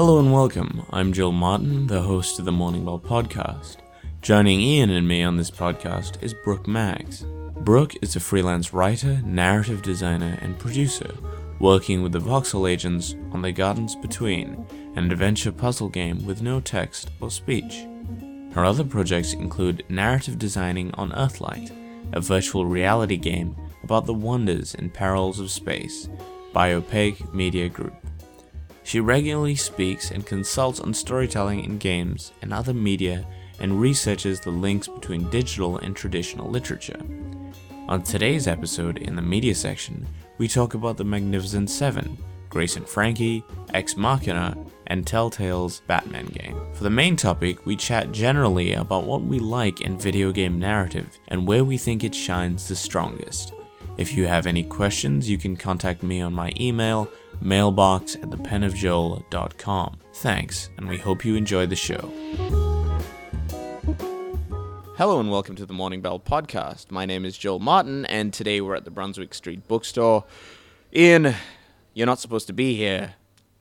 Hello and welcome. I'm Joel Martin, the host of the Morning Bell podcast. Joining Ian and me on this podcast is Brooke Maggs. Brooke is a freelance writer, narrative designer, and producer, working with the Voxel agents on The Gardens Between, an adventure puzzle game with no text or speech. Her other projects include narrative designing on Earthlight, a virtual reality game about the wonders and perils of space, by Opaque Media Group. She regularly speaks and consults on storytelling in games and other media and researches the links between digital and traditional literature. On today's episode, in the media section, we talk about the Magnificent Seven, Grace and Frankie, Ex Machina, and Telltale's Batman game. For the main topic, we chat generally about what we like in video game narrative and where we think it shines the strongest. If you have any questions, you can contact me on my email, mailbox at thepenofjoel.com. Thanks, and we hope you enjoy the show. Hello and welcome to the Morning Bell podcast. My name is Joel Martin, and today we're at the Brunswick Street Bookstore. Ian, you're not supposed to be here.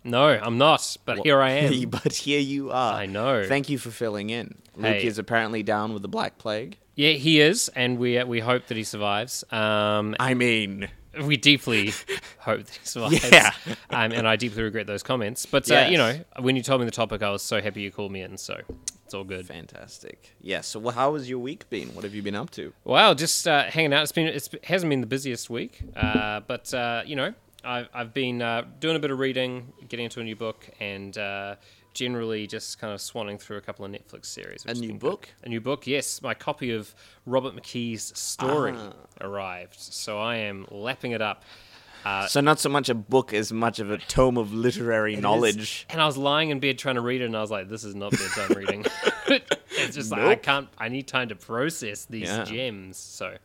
No, I'm not, but here I am. but here you are. I know. Thank you for filling in. Luke Hey. is apparently down with the Black Plague. yeah, he is, and we uh, we hope that he survives. Um, I mean, we deeply hope he survives. Yeah. um, and I deeply regret those comments. But uh, you know, when you told me the topic, I was so happy you called me in. So it's all good. fantastic. Yes. so, wh- how has your week been? What have you been up to? Wow, just uh, hanging out. It's been it's, it hasn't been the busiest week, uh, but uh, you know, I've I've been uh, doing a bit of reading, getting into a new book, and uh, generally just kind of swanning through a couple of Netflix series. A new book? good. A new book, yes. My copy of Robert McKee's story Ah. arrived, so I am lapping it up. Uh, So, not so much a book as much of a tome of literary knowledge. And I was lying in bed trying to read it, and I was like, "This is not bedtime reading." it's just like I can't. I need time to process these Yeah. gems. So,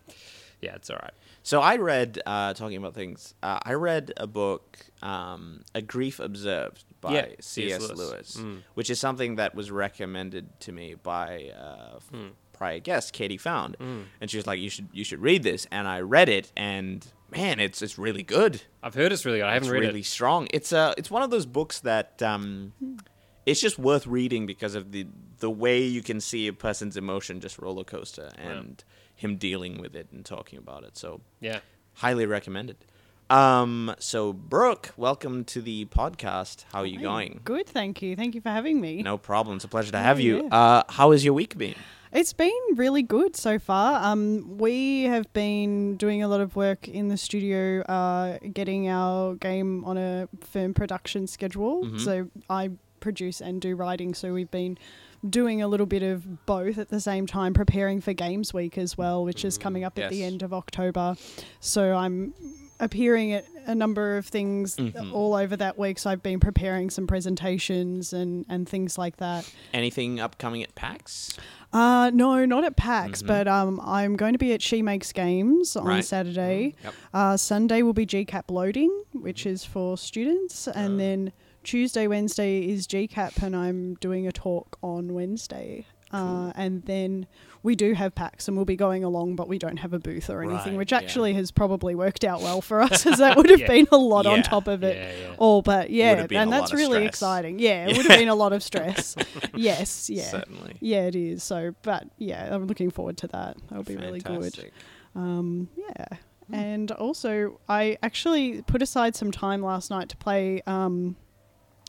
yeah, it's all right. So I read, uh, talking about things, uh, I read a book, um, A Grief Observed by Yeah, C.S. Lewis, Lewis. Mm. which is something that was recommended to me by uh, Hmm. prior guest Katie Found, and she was like, "You should, you should read this." And I read it, and man, it's it's really good. I've heard it's really good. I haven't It's read really it. strong. It's a, it's one of those books that um, it's just worth reading because of the the way you can see a person's emotion just roller coaster and him dealing with it and talking about it. So Yeah. highly recommended. Um, so Brooke, welcome to the podcast. How are you going? Good, thank you. Thank you for having me. No problem. It's a pleasure to have you. yeah. Uh, how has your week been? It's been really good so far. Um, we have been doing a lot of work in the studio, uh, getting our game on a firm production schedule. Mm-hmm. So I produce and do writing. So we've been doing a little bit of both at the same time, preparing for Games Week as well, which is coming up at the Mm, end of October. So I'm appearing at a number of things Mm-hmm. all over that week. So I've been preparing some presentations and, and things like that. Anything upcoming at PAX? Uh, no, not at PAX, but um, I'm going to be at She Makes Games on Mm-hmm. Saturday. Yep. Uh, Sunday will be GCAP loading, which is for students, and then Tuesday, Wednesday is GCAP, and I'm doing a talk on Wednesday. Uh, and then we do have PAX and we'll be going along, but we don't have a booth or anything, Right, which yeah. actually has probably worked out well for us, as that would have Yeah. been a lot Yeah. on top of it. Yeah, yeah. All, but yeah, and that's really exciting. Yeah, it would have been a lot of stress. yes, yeah. Certainly. Yeah, it is. So, but yeah, I'm looking forward to that. That'll be really good. Um, yeah. And also, I actually put aside some time last night to play um,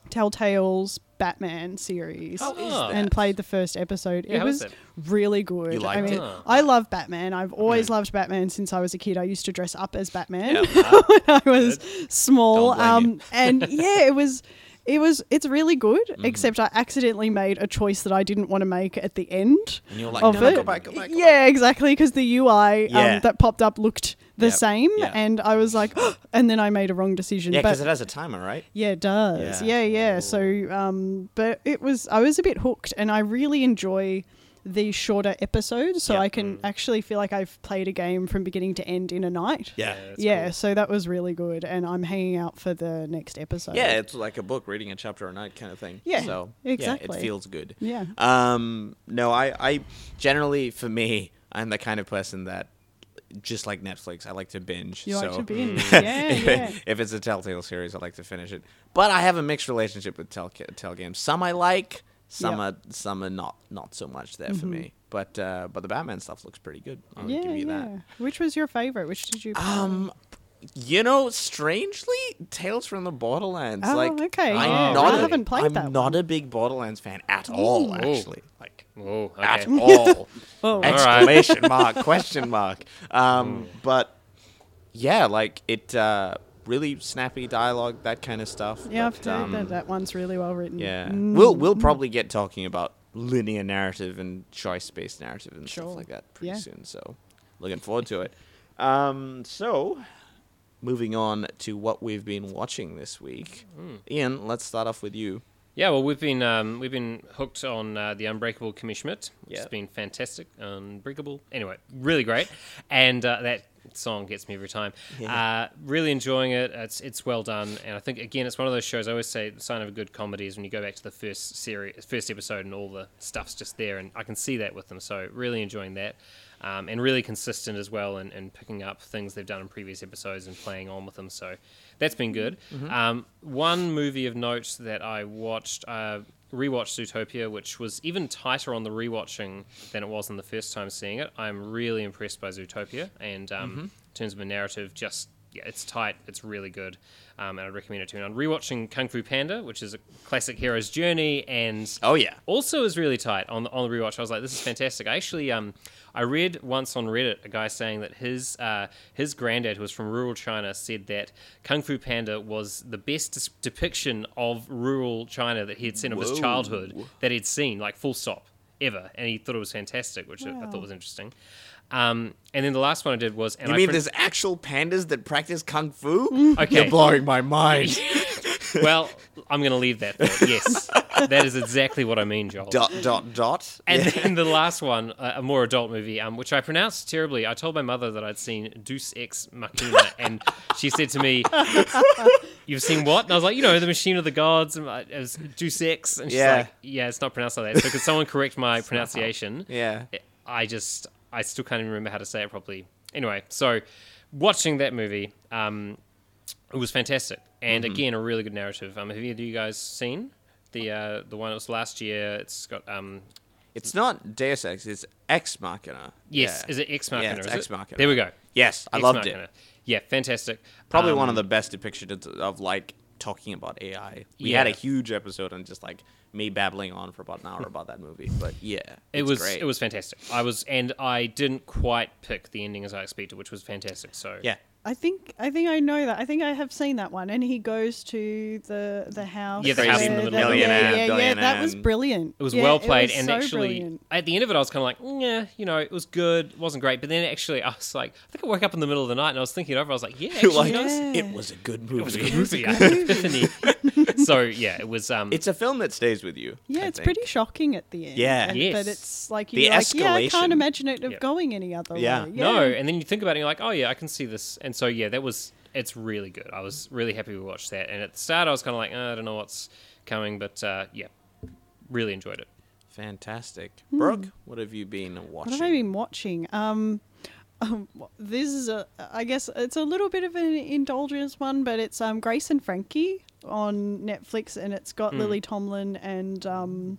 Telltale's Batman series. Oh. that? And played the first episode. Yeah, it was was it? really good. You liked I mean, it? Oh. I love Batman. I've always loved Batman since I was a kid. I used to dress up as Batman Yeah. when I was small. Um, and yeah, it was. It was. It's really good. Mm-hmm. Except I accidentally made a choice that I didn't want to make at the end And you're like, of no, it. go back, go back, go yeah, back. exactly. Because the UI Yeah. um, that popped up looked the Yep, same, yeah. and I was like, and then I made a wrong decision. Yeah, because it has a timer, right? yeah, it does. Yeah. Yeah, yeah. So, um, but it was I was a bit hooked, and I really enjoy these shorter episodes, so Yeah. I can actually feel like I've played a game from beginning to end in a night. Yeah. that's yeah, cool. so that was really good, and I'm hanging out for the next episode. Yeah, it's like a book, reading a chapter a night kind of thing. Yeah, so exactly. Yeah, it feels good. Yeah. Um, no, I, I generally, for me, I'm the kind of person that just like Netflix, I like to binge. You like so to binge. Yeah, yeah. if it's a Telltale series, I like to finish it. But I have a mixed relationship with Telltale Tell games. Some I like, some Yeah. are some are not not so much there for me. But uh, but the Batman stuff looks pretty good. I'll yeah, give you yeah. that. Which was your favorite? Which did you? play? Um, you know, strangely, Tales from the Borderlands. Oh, like, okay, I'm yeah. not. I a- haven't played I'm that not one. a big Borderlands fan at all. Ooh. Actually, like Whoa, okay. at all. Oh. Exclamation mark, question mark. Um, but yeah, like it, uh, really snappy dialogue, that kind of stuff. yeah, I've but, heard um, that that one's really well written. Yeah, Mm. we'll we'll probably get talking about linear narrative and choice based narrative and Sure. stuff like that pretty Yeah. soon. So, looking forward to it. Um, so, moving on to what we've been watching this week, Hmm. Ian. Let's start off with you. Yeah, well, we've been um, we've been hooked on uh, the Unbreakable Kimmy Schmidt, which has Yeah. been fantastic. Unbreakable, anyway, really great, and uh, that song gets me every time. Uh, really enjoying it. It's it's well done, and I think again, it's one of those shows. I always say the sign of a good comedy is when you go back to the first series, first episode, and all the stuff's just there, and I can see that with them. So really enjoying that. Um, and really consistent as well in, in picking up things they've done in previous episodes and playing on with them. So that's been good. Um, one movie of note that I watched, uh, rewatched Zootopia, which was even tighter on the rewatching than it was on the first time seeing it. I'm really impressed by Zootopia, and um, in terms of a narrative, just yeah, it's tight. It's really good, um, and I'd recommend it to anyone. Rewatching Kung Fu Panda, which is a classic hero's journey, and Oh yeah, also is really tight on the, on the rewatch. I was like, this is fantastic. I actually um I read once on Reddit a guy saying that his uh, his granddad who was from rural China said that Kung Fu Panda was the best dis- depiction of rural China that he had seen of his childhood that he'd seen, like full stop ever, and he thought it was fantastic, which I- I thought was interesting. Um, and then the last one I did was, and you I mean print- there's actual pandas that practice kung fu? Okay. You're blowing my mind. well, I'm going to leave that. There. Yes, that is exactly what I mean, Joel. dot dot dot. And Yeah. then the last one, uh, a more adult movie, um, which I pronounced terribly. I told my mother that I'd seen Deus Ex Machina, and she said to me, "You've seen what?" And I was like, "You know, the Machine of the Gods." And I- it was Deus Ex, and she's Yeah. like, "Yeah, it's not pronounced like that." So could someone correct my pronunciation? yeah. I just, I still can't even remember how to say it properly. Anyway, so watching that movie, um, it was fantastic, and Mm-hmm. again, a really good narrative. Um, have either of you guys seen the uh, the one that was last year? It's got um, It's not Deus Ex. It's Ex Machina. Yes, Yeah. is it Ex Machina? Yeah, it's Ex? Machina. There we go. Yes, I Ex loved Machina. it. Yeah, fantastic. Probably Um, one of the best depictions of like talking about AI. We had a huge episode on just like me babbling on for about an hour about that movie. But yeah, It was great. it was fantastic. I was and I didn't quite pick the ending as I expected, which was fantastic. So yeah. I think I think I know that. I think I have seen that one. And he goes to the the house. Yeah, the house in the middle of the yeah, millionaire, yeah, yeah, billionaire That was brilliant. It was Yeah, well played, was and so actually, brilliant. at the end of it, I was kind of like, yeah, you know, it was good, it wasn't great, but then actually, I was like, I think I woke up in the middle of the night and I was thinking it over. I was like, yeah, actually, like, it was- Yeah. it was a good movie. it was a good movie. I had an epiphany. so yeah, it was. Um, It's a film that stays with you. Yeah, I it's think. pretty shocking at the end. Yeah. And- Yes. But it's like The you're like, yeah, I can't imagine it of Yep. going any other Yeah. way. No, and then you think about it, and you're like, oh yeah, I can see this. And so yeah, that was it's really good. I was really happy we watched that. And at the start, I was kind of like, uh, I don't know what's coming, but uh, yeah, really enjoyed it. Fantastic. Brooke, what have you been watching? Hmm. What have I been watching? Um, um, this is a, I guess it's a little bit of an indulgence one, but it's um Grace and Frankie on Netflix, and it's got Lily Tomlin and um,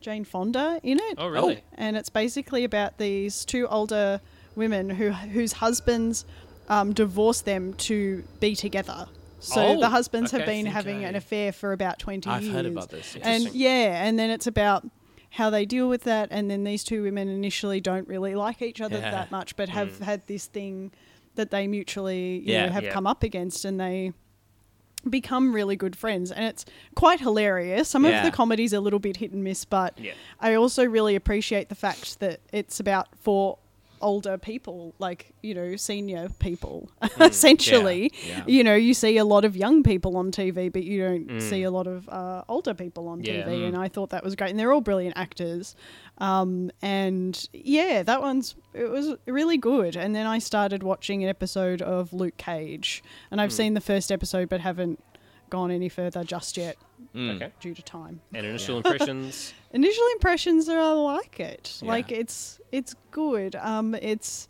Jane Fonda in it. Oh really? and it's basically about these two older women who whose husbands um, divorced them to be together. So Oh, the husbands have been having I- an affair for about twenty I've years. heard about this. And yeah, and then it's about how they deal with that, and then these two women initially don't really like each other Yeah. that much, but have had this thing that they mutually you Yeah. know, have Yeah. come up against, and they become really good friends and it's quite hilarious some Yeah. of the comedies are a little bit hit and miss but Yeah. i also really appreciate the fact that it's about for older people like you know senior people essentially Mm, Yeah, yeah. you know you see a lot of young people on tv but you don't see a lot of uh, older people on Mm. Yeah. tv Mm. and i thought that was great and they're all brilliant actors um, and yeah that one's it was really good and then i started watching an episode of luke cage and Mm. i've seen the first episode but haven't gone any further just yet Mm. Okay. due to time And initial impressions. initial impressions are I like it. Yeah. Like it's it's good. Um, it's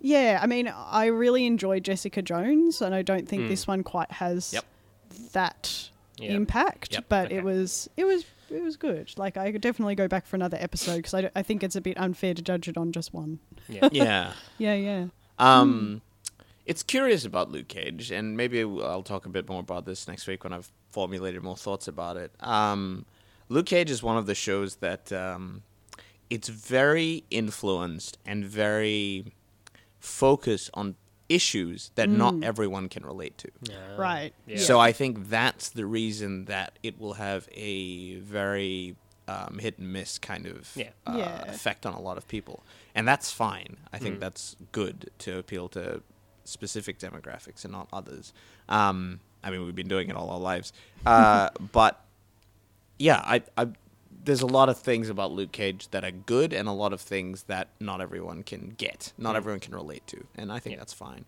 Yeah, I mean, I really enjoyed Jessica Jones, and I don't think Mm. this one quite has Yep. that Yeah. impact. Yep. But Okay. it was it was it was good. Like I could definitely go back for another episode because I, I think it's a bit unfair to judge it on just one. Yeah. Yeah. Yeah, yeah. Um, it's curious about Luke Cage, and maybe I'll talk a bit more about this next week when I've formulated more thoughts about it. Um, Luke Cage is one of the shows that um, it's very influenced and very focused on issues that not everyone can relate to. Right. Yeah. So I think that's the reason that it will have a very um, hit and miss kind of Yeah. uh, Yeah. effect on a lot of people, and that's fine. I think that's good to appeal to specific demographics and not others. Um, I mean, we've been doing it all our lives, uh, but yeah, I, I there's a lot of things about Luke Cage that are good, and a lot of things that not everyone can get, not everyone can relate to, and I think Yeah. that's fine.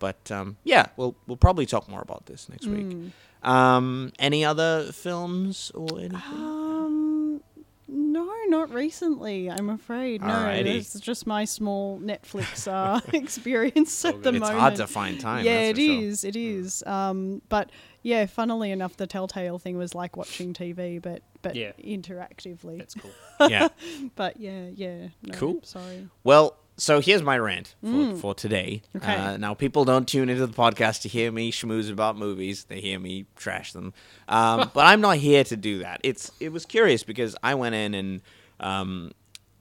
But um, yeah, we'll we'll probably talk more about this next week. Um, any other films or anything? Um, no, not recently. I'm afraid. No, Alrighty. it's just my small Netflix uh, experience at the it's moment. hard to find time. yeah, that's it for sure. is. It is. Um, but yeah, funnily enough, the Telltale thing was like watching TV, but but Yeah. interactively. That's cool. Yeah. but yeah, yeah. No, Cool. Sorry. Well, so here's my rant for, for today. Mm. Okay. Uh, now, people don't tune into the podcast to hear me schmooze about movies; they hear me trash them. Um, but I'm not here to do that. It's it was curious because I went in and um,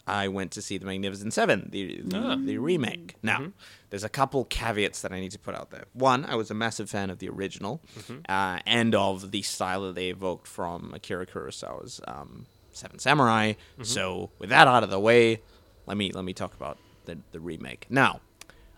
I went to see the Magnificent Seven, the the, Ah. the remake. Now, Mm-hmm. there's a couple caveats that I need to put out there. One, I was a massive fan of the original Mm-hmm. uh, and of the style that they evoked from Akira Kurosawa's um, Seven Samurai. Mm-hmm. So, with that out of the way, let me let me talk about the the remake. Now,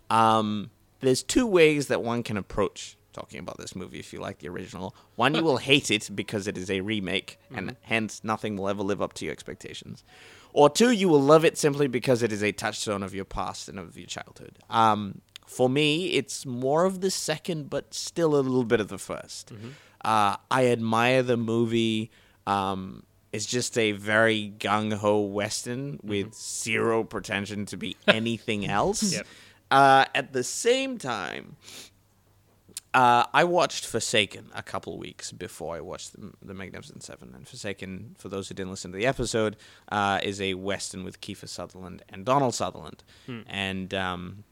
um, there's two ways that one can approach talking about this movie if you like the original. One, you will hate it because it is a remake, and hence nothing will ever live up to your expectations. Or two, you will love it simply because it is a touchstone of your past and of your childhood. Um, for me, it's more of the second, but still a little bit of the 1st Uh, I admire the movie. Um, it's just a very gung ho western with zero pretension to be anything else. Yep. Uh, at the same time, uh, I watched Forsaken a couple weeks before I watched the, the Magnificent Seven. And Forsaken, for those who didn't listen to the episode, uh, is a western with Kiefer Sutherland and Donald Sutherland, and um,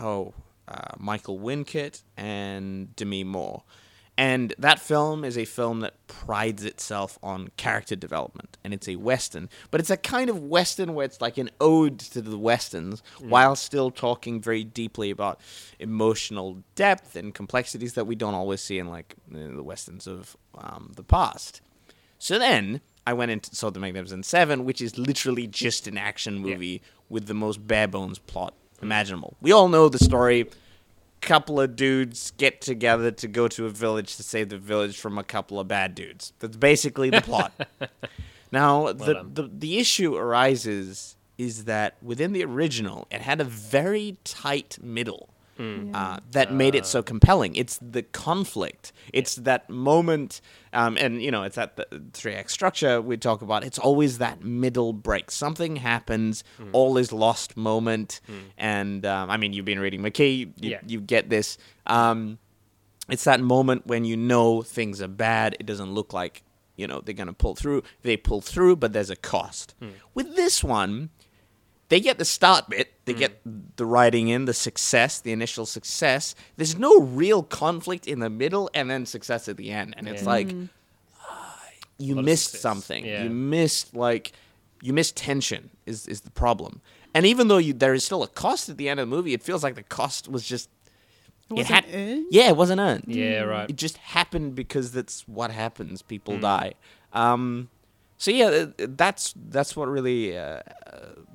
oh, uh, Michael Wincott and Demi Moore. And that film is a film that prides itself on character development, and it's a western, but it's a kind of western where it's like an ode to the westerns, while still talking very deeply about emotional depth and complexities that we don't always see in like in the westerns of um, the past. So then I went into saw the Magnificent Seven, which is literally just an action movie with the most bare bones plot imaginable. We all know the story. Couple of dudes get together to go to a village to save the village from a couple of bad dudes. That's basically the plot. now, the, the the issue arises is that within the original, it had a very tight middle uh, that made it so compelling. It's the conflict. It's that moment, um, and you know, it's that the three act structure we talk about. It's always that middle break. Something happens, all is lost moment, and um, I mean, you've been reading McKee, you, Yeah. you get this. Um, it's that moment when you know things are bad. It doesn't look like you know they're gonna pull through. They pull through, but there's a cost. With this one, they get the start bit. They get the writing in, the success, the initial success. There's no real conflict in the middle, and then success at the end. And it's Yeah. like ah, you missed something. Yeah. You missed like you missed tension. Is is the problem? And even though you there is still a cost at the end of the movie, it feels like the cost was just It wasn't earned? yeah, it wasn't earned. Yeah, right. It just happened because that's what happens. People die. Um, so yeah, uh, that's that's what really uh, uh,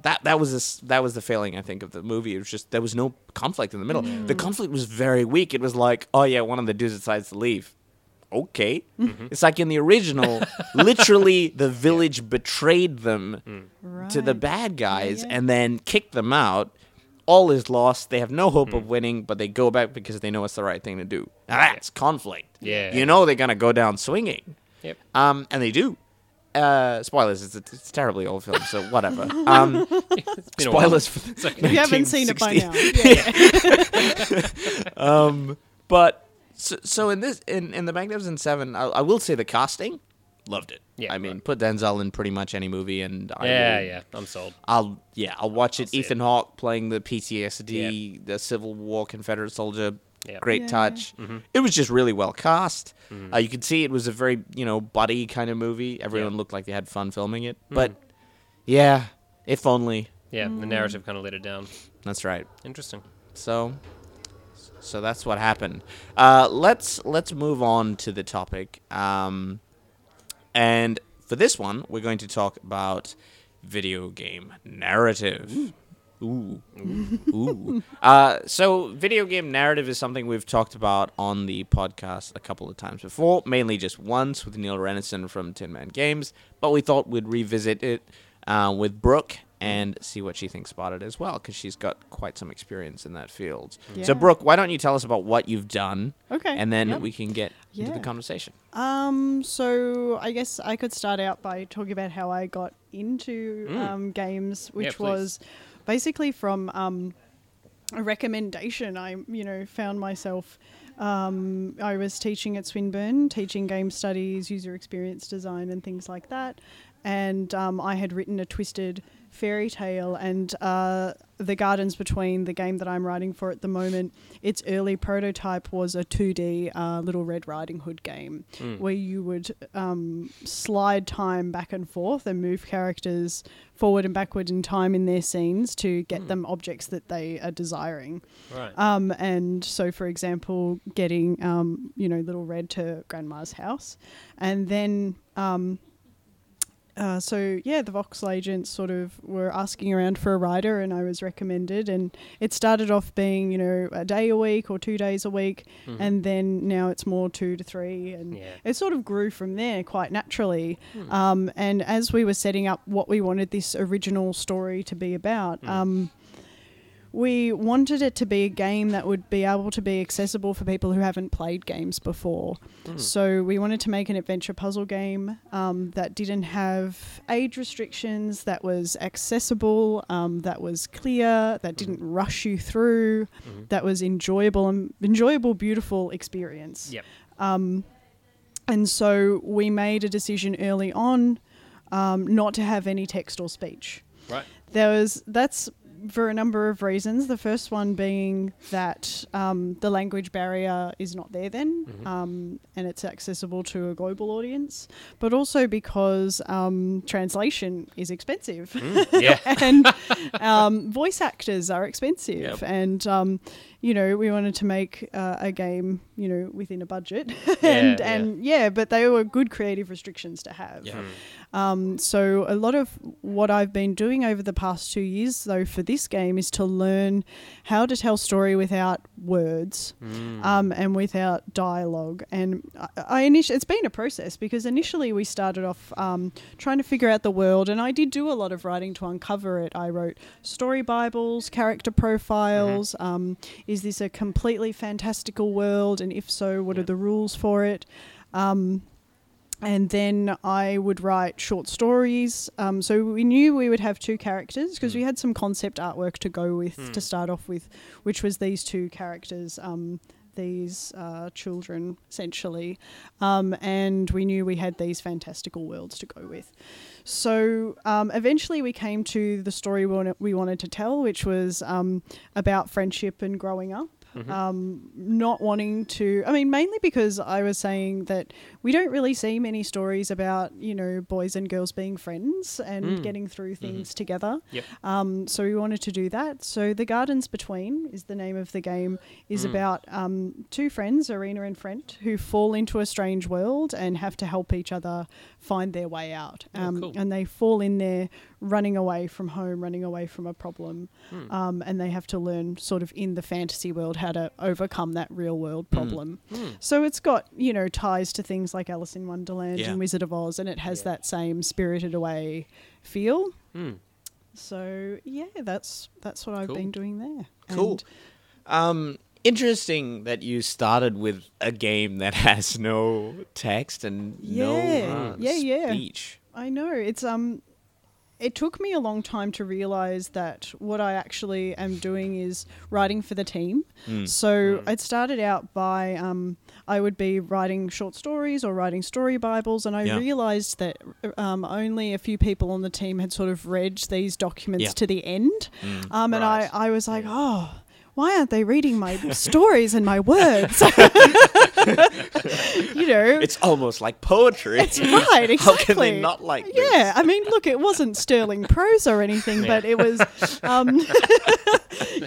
that that was this, that was the failing I think of the movie. It was just there was no conflict in the middle. The conflict was very weak. It was like, oh yeah, one of the dudes decides to leave. Okay, Mm-hmm. it's like in the original, literally the village betrayed them Mm. to the bad guys yeah. and then kicked them out. All is lost. They have no hope Hmm. of winning, but they go back because they know it's the right thing to do. Now that's conflict. Yeah. You know they're gonna go down swinging. Yep. Um, and they do. Uh, spoilers. It's a, it's a terribly old film, so whatever. Um, It's been a while. spoilers for the, If you haven't seen it by now, yeah, um, but so, so in this in, in the Magnificent Seven, I, I will say the casting, loved it. Yeah, I mean, right. put Denzel in pretty much any movie, and I Yeah, will- yeah, I'm sold. I'll yeah, I'll watch it. see Ethan Hawke playing the PTSD, the Civil War Confederate soldier. Yeah. Great Yeah. touch. It was just really well cast. Uh, you could see it was a very you know buddy kind of movie. Everyone Yeah. looked like they had fun filming it. But yeah, if only. Yeah, the narrative kind of let it down. That's right. Interesting. So, so that's what happened. Uh, let's let's move on to the topic. Um, and for this one, we're going to talk about video game narrative. Ooh, ooh. Ooh. Uh, so, video game narrative is something we've talked about on the podcast a couple of times before, mainly just once with Neil Rennison from Tin Man Games. But we thought we'd revisit it uh, with Brooke and see what she thinks about it as well, because she's got quite some experience in that field. So, Brooke, why don't you tell us about what you've done, Okay, and then yep. we can get into the conversation. Um, so I guess I could start out by talking about how I got into Mm. um, games, which please. was basically from um, a recommendation. I, you know, found myself. Um, I was teaching at Swinburne, teaching game studies, user experience design, and things like that. And um, I had written a twisted fairy tale, and uh, the Gardens Between, the game that I'm writing for at the moment, its early prototype was a 2D uh, Little Red Riding Hood game where you would um, slide time back and forth and move characters forward and backward in time in their scenes to get them objects that they are desiring. Right. Um, and so, for example, getting um, you know little red to grandma's house, and then um, uh, so yeah, the Voxel agents sort of were asking around for a writer, and I was recommended. And it started off being you know a day a week or two days a week, and then now it's more two to three, and Yeah. it sort of grew from there quite naturally. Um, and as we were setting up what we wanted this original story to be about. Um, we wanted it to be a game that would be able to be accessible for people who haven't played games before. So we wanted to make an adventure puzzle game um, that didn't have age restrictions, that was accessible, um, that was clear, that didn't rush you through, that was enjoyable and enjoyable, beautiful experience. Yep. Um, and so we made a decision early on um, not to have any text or speech Right. there was that's for a number of reasons. The first one being that um, the language barrier is not there then, um, and it's accessible to a global audience, but also because um, translation is expensive. Yeah. and um, voice actors are expensive, Yep. and um, you know we wanted to make uh, a game, you know, within a budget, and yeah. and yeah, but they were good creative restrictions to have. Yeah. Um, so a lot of what I've been doing over the past two years, though, for this game is to learn how to tell story without words um, and without dialogue. And I, I it's been a process because initially we started off um, trying to figure out the world, and I did do a lot of writing to uncover it. I wrote story bibles, character profiles. Um, is this a completely fantastical world? And if so, what are the rules for it? Um, and then I would write short stories. Um, so we knew we would have two characters because we had some concept artwork to go with to start off with, which was these two characters, um, these uh, children essentially, um, and we knew we had these fantastical worlds to go with. So um, eventually we came to the story we wanted, we wanted to tell, which was um, about friendship and growing up. Um, not wanting to, I mean, mainly because I was saying that we don't really see many stories about, you know, boys and girls being friends and getting through things together. Yep. Um, so we wanted to do that. So The Gardens Between is the name of the game, is about um, two friends, Arina and Frendt, who fall into a strange world and have to help each other find their way out. Oh, Um, cool. And they fall in there running away from home, running away from a problem. Hmm. Um, and they have to learn, sort of in the fantasy world, how to overcome that real world problem. Hmm. So it's got, you know, ties to things like Alice in Wonderland Yeah. and Wizard of Oz, and it has that same spirited away feel. Hmm. So yeah, that's that's what I've been doing there. Cool. And Um, interesting that you started with a game that has no text and no Yeah, uh, yeah, yeah. speech. I know it's um. It took me a long time to realize that what I actually am doing is writing for the team. So it started out by um, I would be writing short stories or writing story bibles, and I Yeah. realized that um, only a few people on the team had sort of read these documents Yeah. to the end. Um, and Right. I, I was like, oh, why aren't they reading my stories and my words? you know, It's almost like poetry. it's right, exactly. How can they not like this? Yeah, I mean, look, it wasn't sterling prose or anything, but it was, um,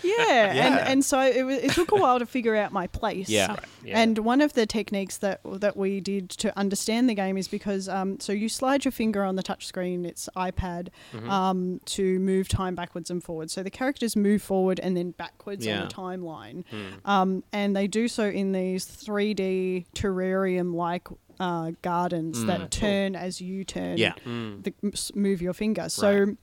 yeah, And, Yeah. and so it, wa- it took a while to figure out my place. Yeah. Yeah. And one of the techniques that that we did to understand the game is because um, so you slide your finger on the touch screen, it's iPad, Mm-hmm. um, to move time backwards and forwards. So the characters move forward and then backwards Yeah. On the timeline, Hmm. um, and they do so in these 3D terrarium-like uh, gardens that turn as you turn. Mm. The, move your finger. So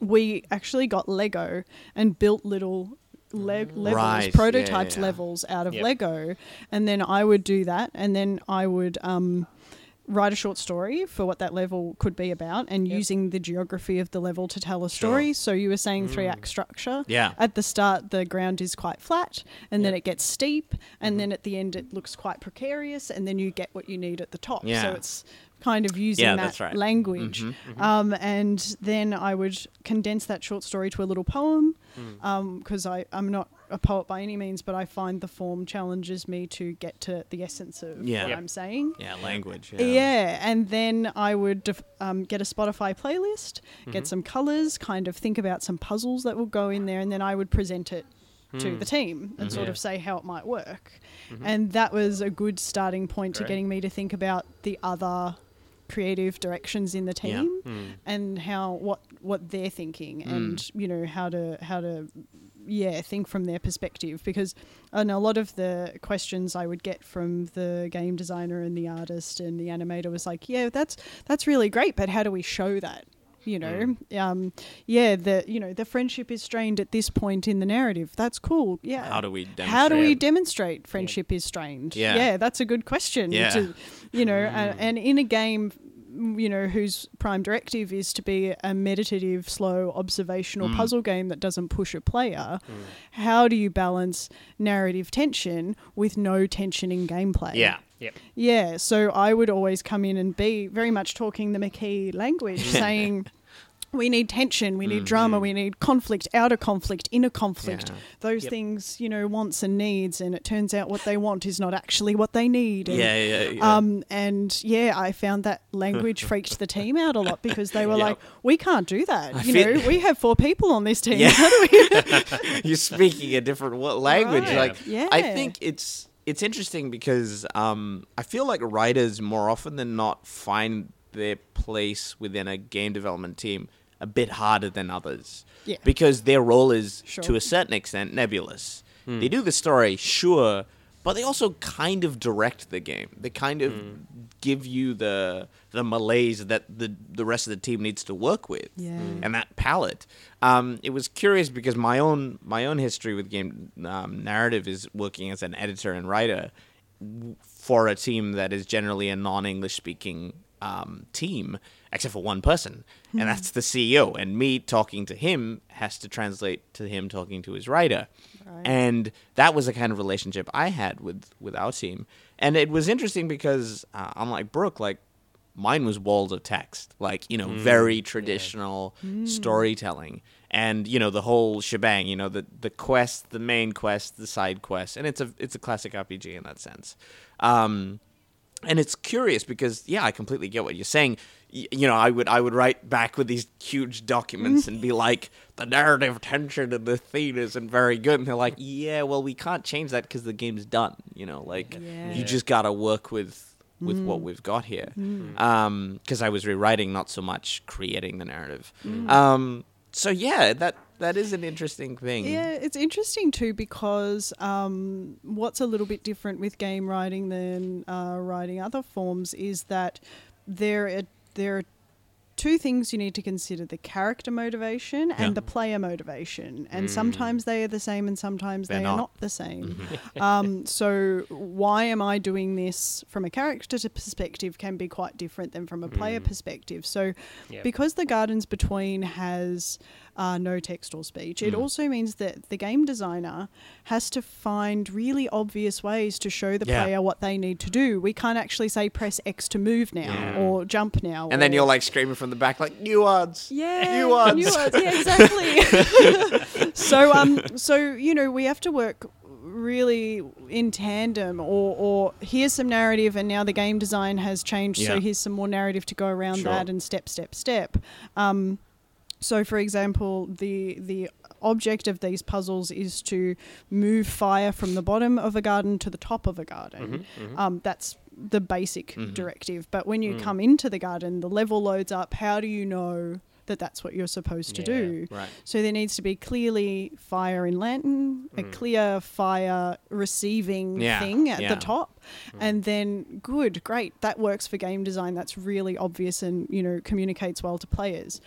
we actually got Lego and built little. Le- levels, Right, yeah, prototyped yeah. levels out of Yep. Lego, and then I would do that, and then I would um, write a short story for what that level could be about, and using the geography of the level to tell a story. So you were saying three act structure. Yeah. At the start, the ground is quite flat, and then it gets steep, and Mm-hmm. then at the end, it looks quite precarious, and then you get what you need at the top. Yeah. So it's kind of using Yeah, that that's right. Mm-hmm. language. Um, and then I would condense that short story to a little poem Mm. because I I'm not a poet by any means, but I find the form challenges me to get to the essence of Yeah. what Yep. I'm saying. Yeah, language. Yeah. and then I would def- um, get a Spotify playlist, Mm-hmm. get some colors, kind of think about some puzzles that will go in there, and then I would present it to the team and sort Yeah. of say how it might work. And that was a good starting point to getting me to think about the other creative directions in the Yeah. team Hmm. and how what what they're thinking and you know how to how to yeah think from their perspective because and a lot of the questions I would get from the game designer and the artist and the animator was like yeah that's that's really great but how do we show that? You know um, yeah the you know the friendship is strained at this point in the narrative. That's cool. Yeah. How do we how do we demonstrate? demonstrate friendship is strained? Yeah. yeah that's a good question Yeah. to- you know and, and in a game you know whose prime directive is to be a meditative slow observational Mm. puzzle game that doesn't push a player how do you balance narrative tension with no tension in gameplay Yeah. Yep. yeah, so I would always come in and be very much talking the McKee language, saying we need tension, we need drama, we need conflict, outer conflict, inner conflict. Mm-hmm. Yeah. Those Yep. things, you know, wants and needs, and it turns out what they want is not actually what they need. And, Yeah, yeah, yeah. Um, and yeah, I found that language freaked the team out a lot because they were Yeah. like, "We can't do that. I you feel- know, we have four people on this team. Yeah. How do we?" You're speaking a different language. Right. Like, Yeah. I think it's it's interesting because um, I feel like writers more often than not find their place within a game development team a bit harder than others. Yeah. Because their role is Sure. to a certain extent nebulous. They do the story, sure, but they also kind of direct the game. They kind of give you the the malaise that the the rest of the team needs to work with Yeah. and that palette. Um, it was curious because my own my own history with game um, narrative is working as an editor and writer for a team that is generally a non-English speaking um, team, except for one person, and that's the CEO. And me talking to him has to translate to him talking to his writer, Right. and that was the kind of relationship I had with with our team. And it was interesting because uh, unlike Brooke, like mine was walls of text. Like you know very traditional storytelling. And you know the whole shebang you know the the quest the main quest the side quest. And it's a it's a classic rpg in that sense. Um and it's curious because yeah i completely get what you're saying. Y- you know i would i would write back with these huge documents and be like the narrative tension in the theme isn't very good. And they're like yeah well we can't change that because the game's done. You know like Yeah. you just gotta work with with what mm. we've got here. Mm. Um, because i was rewriting not so much creating the narrative. Mm. Um, so yeah that that is an interesting thing Yeah, it's interesting too because um, what's a little bit different with game writing than uh, writing other forms is that there are, there are two things you need to consider the character motivation and Yeah. the player motivation. And sometimes they are the same and sometimes They're they not. are not the same. um, so, why am I doing this from a character perspective can be quite different than from a player perspective. So, Yep. because the Gardens Between has uh, no text or speech, Mm. it also means that the game designer has to find really obvious ways to show the Yeah. player what they need to do. We can't actually say press X to move now Yeah. or jump now. And then you're like screaming from the back, like nuance. yeah, nuance. nuance. Yeah, exactly. so, um, so you know, we have to work really in tandem, or or here's some narrative, and now the game design has changed, so here's some more narrative to go around Sure. that, and step, step, step. Um, so, for example, the the object of these puzzles is to move fire from the bottom of a garden to the top of a garden. Mm-hmm, mm-hmm. Um, that's the basic mm-hmm. directive. But when you mm. come into the garden, the level loads up. How do you know that that's what you're supposed to Yeah, do? Right. So there needs to be clearly fire in lantern, a mm. clear fire receiving Yeah, thing at yeah. the top, mm. and then good, great, that works for game design. That's really obvious and you know communicates well to players.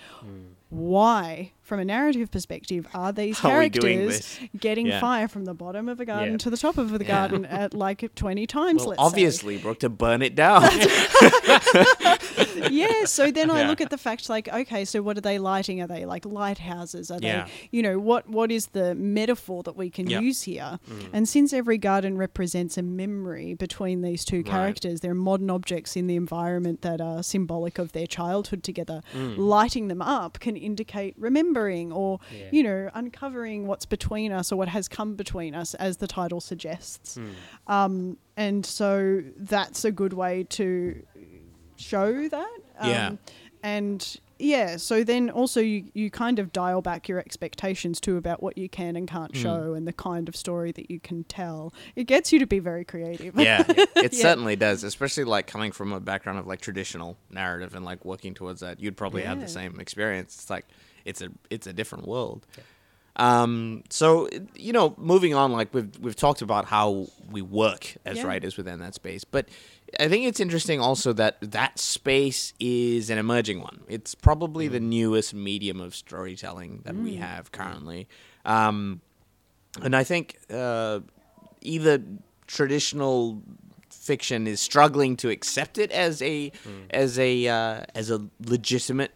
Why, from a narrative perspective, are these How are characters getting Yeah. fire from the bottom of a garden Yeah. to the top of the Yeah. garden at like twenty times? Well, let's say? obviously, Brooke, to burn it down. yeah. So then I look at the fact like, okay, so what are they lighting? Are they like lighthouses? Are Yeah. they, you know, what what is the metaphor that we can Yeah. use here? And since every garden represents a memory between these two Right. characters, they're modern objects in the environment that are symbolic of their childhood together. Mm. Lighting them up can indicate remembering or, Yeah. you know, uncovering what's between us or what has come between us, as the title suggests. Um, and so that's a good way to show that. Um, Yeah. And yeah, so then also you, you kind of dial back your expectations too about what you can and can't show and the kind of story that you can tell. It gets you to be very creative. yeah, it Yeah. certainly does. Especially like coming from a background of like traditional narrative and like working towards that, you'd probably have the same experience. It's like it's a it's a different world. Um, so you know, moving on, like we've we've talked about how we work as Yeah. writers within that space, but I think it's interesting also that that space is an emerging one. It's probably the newest medium of storytelling that we have currently, um, and I think uh, either traditional fiction is struggling to accept it as a as a uh, as a legitimate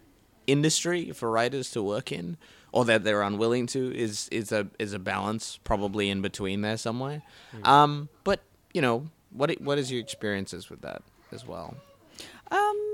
industry for writers to work in, or that they're unwilling to is is a is a balance probably in between there somewhere. Um, but you know what what is your experiences with that as well? Um,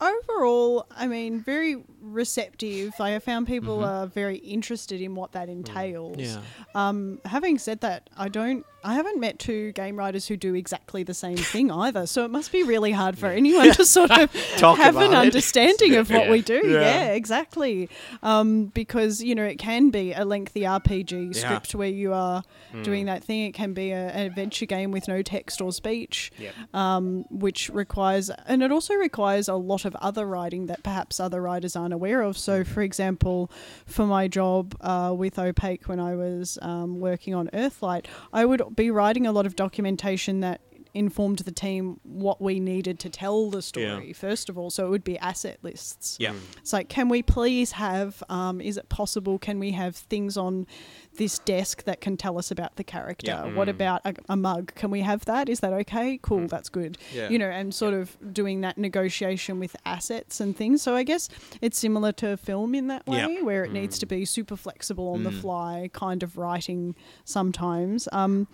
overall, I mean, very receptive. I have found people are very interested in what that entails. Yeah. Um, having said that, I don't. I haven't met two game writers who do exactly the same thing either. So it must be really hard for anyone to sort of have an it. understanding of what Yeah. we do. Yeah. Yeah, exactly. Um, because you know it can be a lengthy RPG script where you are doing that thing. It can be a, an adventure game with no text or speech Yep. um, which requires, and it also requires a lot of other writing that perhaps other writers aren't aware of. So, for example, for my job uh, with Opaque when I was um, working on Earthlight, I would be writing a lot of documentation that informed the team what we needed to tell the story first of all so it would be asset lists Yeah. Mm. it's like, can we please have? Um, is it possible? Can we have things on this desk that can tell us about the character? Yeah. What mm. about a, a mug? Can we have that? Is that okay? Cool, mm. that's good. Yeah. You know, and sort of doing that negotiation with assets and things. So I guess it's similar to film in that way, Yeah. where it needs to be super flexible on the fly, kind of writing sometimes. Um,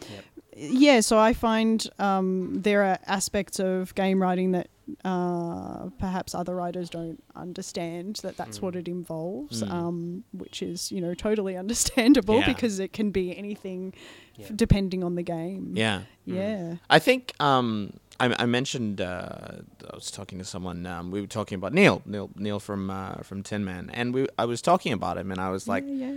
yeah, so I find um, there are aspects of game writing that uh, perhaps other writers don't understand that that's what it involves, um, which is you know totally understandable Yeah. because it can be anything Yeah. f- depending on the game. Yeah. Yeah. I think um, I, I mentioned uh, I was talking to someone. Um, we were talking about Neil, Neil, Neil from uh, from Tin Man, and we I was talking about him, and I was like, yeah.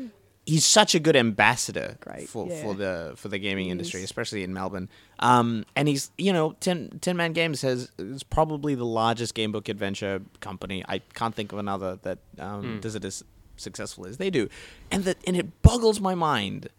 He's such a good ambassador Great, for, yeah. for the for the gaming He industry, is. especially in Melbourne. Um, and he's you know Tin Tin Man Games has is probably the largest game book adventure company. I can't think of another that um, does it as successful as they do, and that and it boggles my mind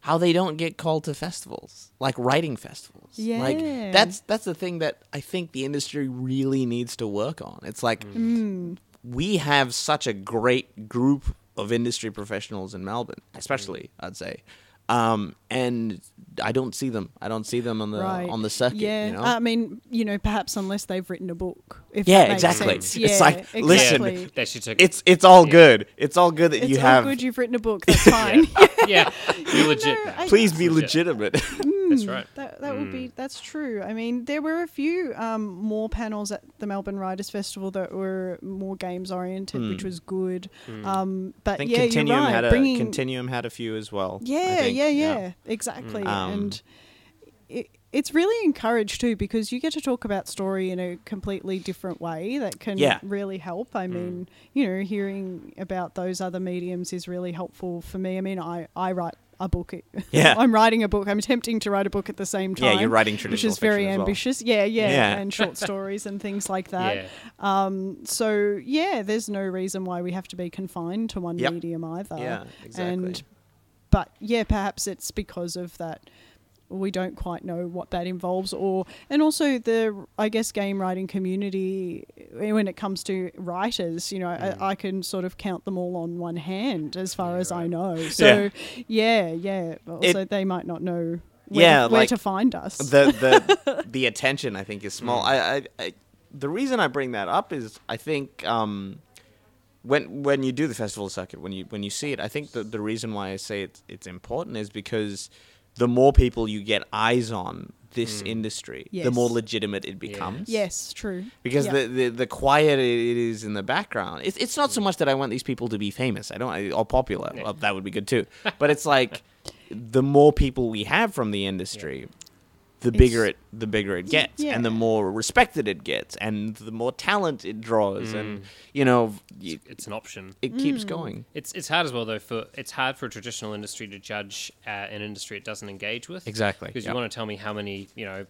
how they don't get called to festivals like writing festivals. like Yeah. that's that's the thing that I think the industry really needs to work on. It's like Mm. we have such a great group of industry professionals in Melbourne, especially Mm. I'd say. Um, and I don't see them. I don't see them on the right. on the circuit. Yeah, you know? I mean, you know, perhaps unless they've written a book. If Yeah, that exactly. sense. It's Yeah, like, listen, exactly. They should take it's it's all Yeah. good. It's all good that It's you all have. good you've written a book. That's fine. yeah, you're legit. No, Please be Legit. legitimate. That's right. That that would Mm. be that's true. I mean, there were a few um, more panels at the Melbourne Writers Festival that were more games oriented, which was good. Um, but Hmm. I think yeah, Continuum you're right. had a bringing, Continuum had a few as well. Yeah, think. yeah, yeah, exactly. Um, and it, it's really encouraged too because you get to talk about story in a completely different way that can Yeah. really help. Mm. I mean, you know, hearing about those other mediums is really helpful for me. I mean, I, I write a book. Yeah. I'm writing a book. I'm attempting to write a book at the same time. Yeah, you're writing traditional which is very fiction as well. ambitious. Yeah, yeah, Yeah. and short stories and things like that. Yeah. Um, so yeah, there's no reason why we have to be confined to one Yep. medium either. Yeah, exactly. And but yeah, perhaps it's because of that we don't quite know what that involves or and also the i guess game writing community eh, when it comes to writers you know I, I can sort of count them all on one hand as far as i know. So yeah yeah, also It- they might not know where, Yeah, to, where like, to find us. the the the attention I think is small. I, I, I the reason I bring that up is I think um, when when you do the festival circuit, when you when you see it, I think the the reason why I say it's it's important is because the more people you get eyes on this mm. industry, the more legitimate it becomes. yes true Because Yeah. the, the the quieter it is in the background, it's it's not so mm. much that I want these people to be famous. I don't or popular. Well, that would be good too. But it's like the more people we have from the industry, the bigger it the bigger it gets, and the yeah. more respected it gets, and the more talent it draws, and you know y- It's an option. it keeps going. It's it's hard as well though for it's hard for a traditional industry to judge uh, an industry it doesn't engage with. Exactly, Because yep. you want to tell me how many you know.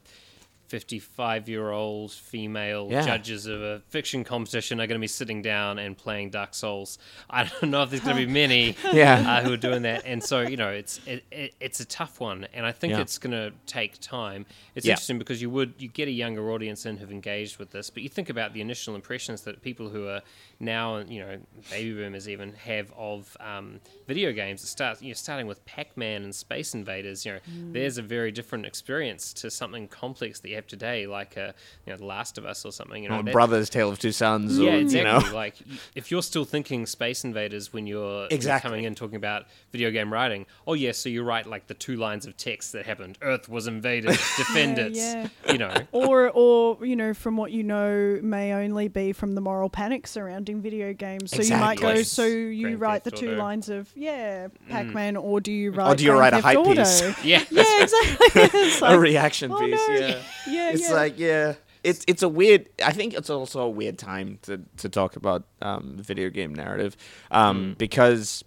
55 year old female Yeah. judges of a fiction competition are going to be sitting down and playing Dark Souls. I don't know if there's going to be many Yeah. uh, who are doing that. And so, you know, it's it, it, it's a tough one. And I think Yeah. it's going to take time. It's interesting because you would you get a younger audience in who've engaged with this, but you think about the initial impressions that people who are now, you know, baby boomers even have of um, video games. It starts, you know, starting with Pac-Man and Space Invaders. You know, there's a very different experience to something complex that you have today, like a, you know, The Last of Us or something. You know, Or that- Brothers, Tale of Two Sons, yeah, or exactly. you know, Like, if you're still thinking Space Invaders when you're, you're Exactly. coming in talking about video game writing, oh yes, so you write like the two lines of text that happened: Earth was invaded, defend Yeah, it. yeah. You know, or or you know from what you know may only be from the moral panic surrounding video games so you might go so you Grand write the Theft two Auto. lines of yeah mm. pac-man or do you write do you Grand write a Theft hype Auto? piece? yeah, yeah exactly it's a reaction oh, piece. no. Yeah. Yeah it's yeah. like yeah. It's it's a weird i think it's also a weird time to to talk about um video game narrative um because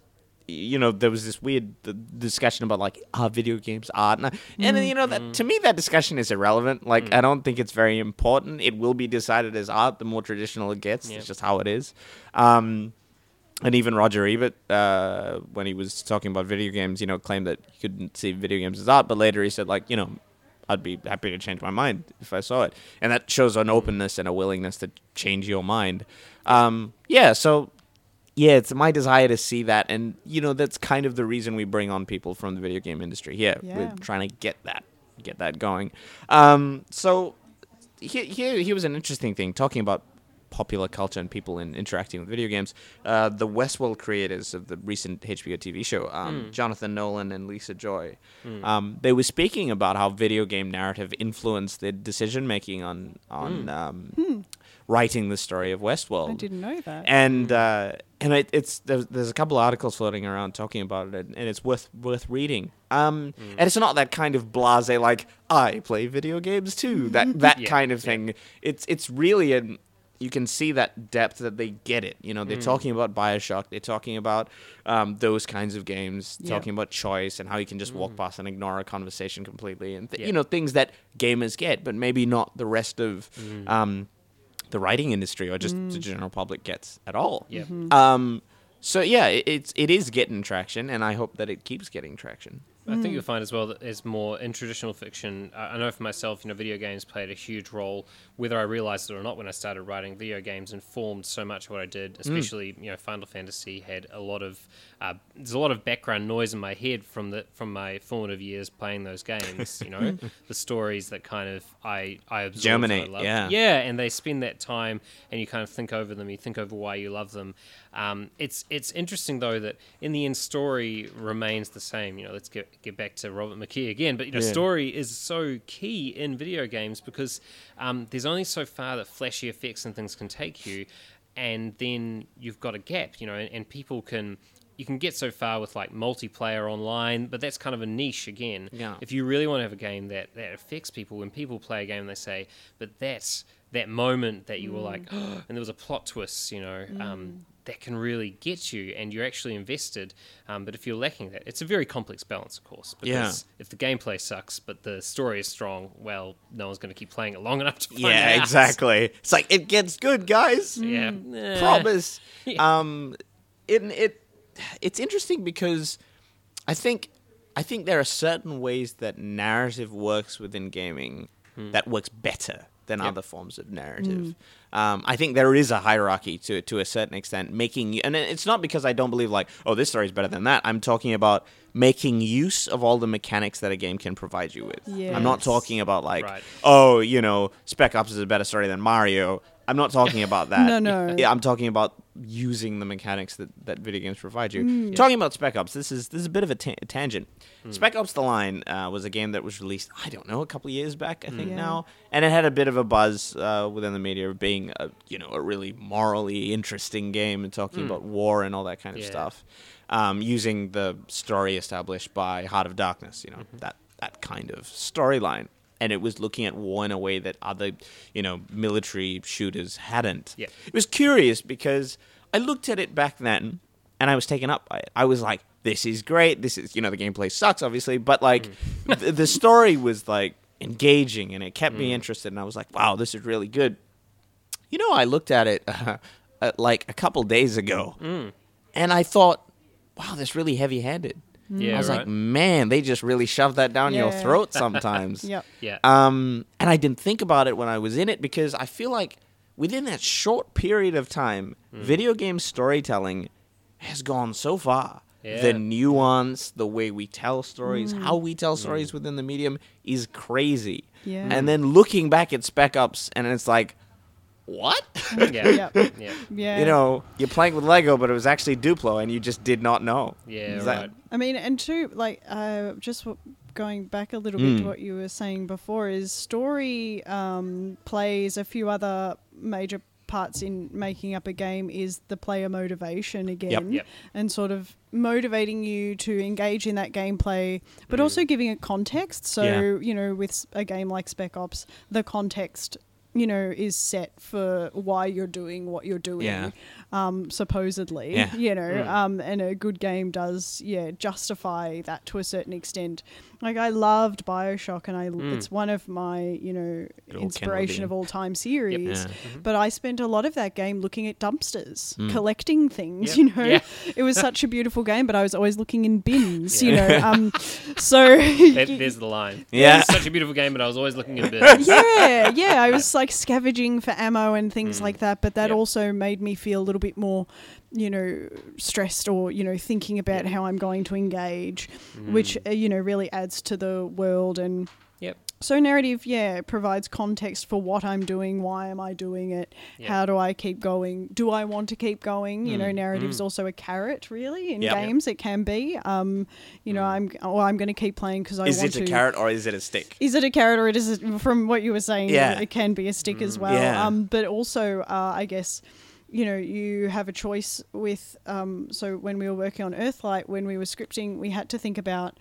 you know there was this weird discussion about like are video games art? And, and then, you know that to me that discussion is irrelevant. Like i don't think it's very important. It will be decided as art the more traditional it gets. Yeah. it's just how it is. Um and even Roger Ebert, uh, when he was talking about video games, you know, claimed that he couldn't see video games as art, but later he said, like, you know, I'd be happy to change my mind if I saw it, and that shows an openness and a willingness to change your mind. Um, yeah, so yeah, it's my desire to see that, and you know, that's kind of the reason we bring on people from the video game industry. here. Yeah, we're trying to get that, get that going. Um, so here, here, here was an interesting thing talking about popular culture and people in interacting with video games. Uh, the Westworld creators of the recent HBO TV show, um, Jonathan Nolan and Lisa Joy, um, they were speaking about how video game narrative influenced their decision making on on um, writing the story of Westworld i didn't know that and uh, and it, it's there's, there's a couple of articles floating around talking about it, and it's worth worth reading. Um, and it's not that kind of blase like I play video games too. That that Yeah, kind of yeah. thing. It's it's really an you can see that depth that they get it. You know, they're talking about Bioshock. They're talking about um, those kinds of games. Yeah. Talking about choice and how you can just walk past and ignore a conversation completely, and th- Yeah. you know things that gamers get, but maybe not the rest of. Um, the writing industry or just the general public gets at all. Yeah. Um, so yeah, it, it's it is getting traction, and I hope that it keeps getting traction. I think you'll find as well that there's more in traditional fiction. I know for myself, you know, video games played a huge role, whether I realized it or not. When I started writing, video games informed so much of what I did. Especially, you know, Final Fantasy had a lot of uh, there's a lot of background noise in my head from the from my formative years playing those games. You know, the stories that kind of I I absorbed and I Germinate, yeah. yeah, and they spend that time, and you kind of think over them. You think over why you love them. Um, it's it's interesting though that in the end, story remains the same. You know, let's get get back to Robert McKee again. But you know, Yeah. story is so key in video games because um, there's only so far that flashy effects and things can take you, and then you've got a gap. You know, and, and people can. You can get so far with like multiplayer online, but that's kind of a niche again. Yeah. If you really want to have a game that, that affects people, when people play a game, they say, "But that's that moment that you were like, and there was a plot twist," you know, um, that can really get you, and you're actually invested. Um, but if you're lacking that, it's a very complex balance, of course. Because if the gameplay sucks, but the story is strong, well, no one's going to keep playing it long enough to find Yeah, out. exactly. It's like it gets good, guys. Yeah, Mm. Promise. Um, it it it's interesting because I think I think there are certain ways that narrative works within gaming that works better than Yep. other forms of narrative. Um, I think there is a hierarchy to to a certain extent, making and it's not because I don't believe like oh this story is better than that. I'm talking about making use of all the mechanics that a game can provide you with. I'm not talking about like Right. oh you know Spec Ops is a better story than Mario. I'm not talking about that. No, no. Yeah, I'm talking about using the mechanics that, that video games provide you. Mm. Talking about Spec Ops, this is this is a bit of a ta- tangent. Hmm. Spec Ops: The Line uh, was a game that was released, I don't know, a couple of years back, I think Yeah. now, and it had a bit of a buzz uh, within the media of being, a, you know, a really morally interesting game and talking about war and all that kind of. Yeah. stuff, um, using the story established by Heart of Darkness, you know, Mm-hmm. that that kind of storyline. And it was looking at war in a way that other, you know, military shooters hadn't. Yeah. It was curious because I looked at it back then and I was taken up by it. I was like, this is great. This is, you know, the gameplay sucks, obviously, but like Mm. the, the story was like engaging and it kept me interested. And I was like, wow, this is really good. You know, I looked at it uh, uh, like a couple days ago Mm. and I thought, wow, that's really heavy handed. Yeah, I was right. like, man, they just really shove that down your throat sometimes. Yep. yeah, Um, and I didn't think about it when I was in it because I feel like within that short period of time, Hmm. video game storytelling has gone so far. Yeah. The nuance, the way we tell stories, Mm. how we tell Hmm. stories within the medium is crazy. Yeah. And then looking back at Spec Ops, and it's like, what? yeah, Yep. yeah, Yeah. you know, you're playing with Lego, but it was actually Duplo, and you just did not know. yeah, Is that- right. I mean, and two, like, uh, just w- going back a little bit to Mm. what you were saying before, is story um, plays a few other major parts in making up a game is the player motivation again Yep. and sort of motivating you to engage in that gameplay but also giving it context so Yeah. you know with a game like spec ops the context you know is set for why you're doing what you're doing Yeah. um, supposedly Yeah. you know Mm. um, and a good game does yeah justify that to a certain extent like i loved bioshock and i it's one of my you know Good inspiration of all time series Yeah. but i spent a lot of that game looking at dumpsters Mm. collecting things Yep. you know Yeah. it was such a beautiful game but i was always looking in bins you know um, so That, there's the line. Yeah. It's such a beautiful game, but I was always looking in bins yeah, yeah. I was like scavenging for ammo and things like that, but that Yep. also made me feel a little bit more, you know, stressed or, you know, thinking about how I'm going to engage, which, uh, you know, really adds to the world. And. So narrative, yeah, provides context for what I'm doing, why am I doing it, Yep. how do I keep going, do I want to keep going? You know, Mm. narrative is also a carrot, really, in Yep. Games. It can be. Um, you know, I'm, oh, I'm going to keep playing because I Is want to. Is it a carrot or is it a stick? Is it a carrot or it is it, from what you were saying? Yeah. it can be a stick as well. Yeah. Um, but also, uh, I guess, you know, you have a choice with. Um, so when we were working on Earthlight, when we were scripting, we had to think about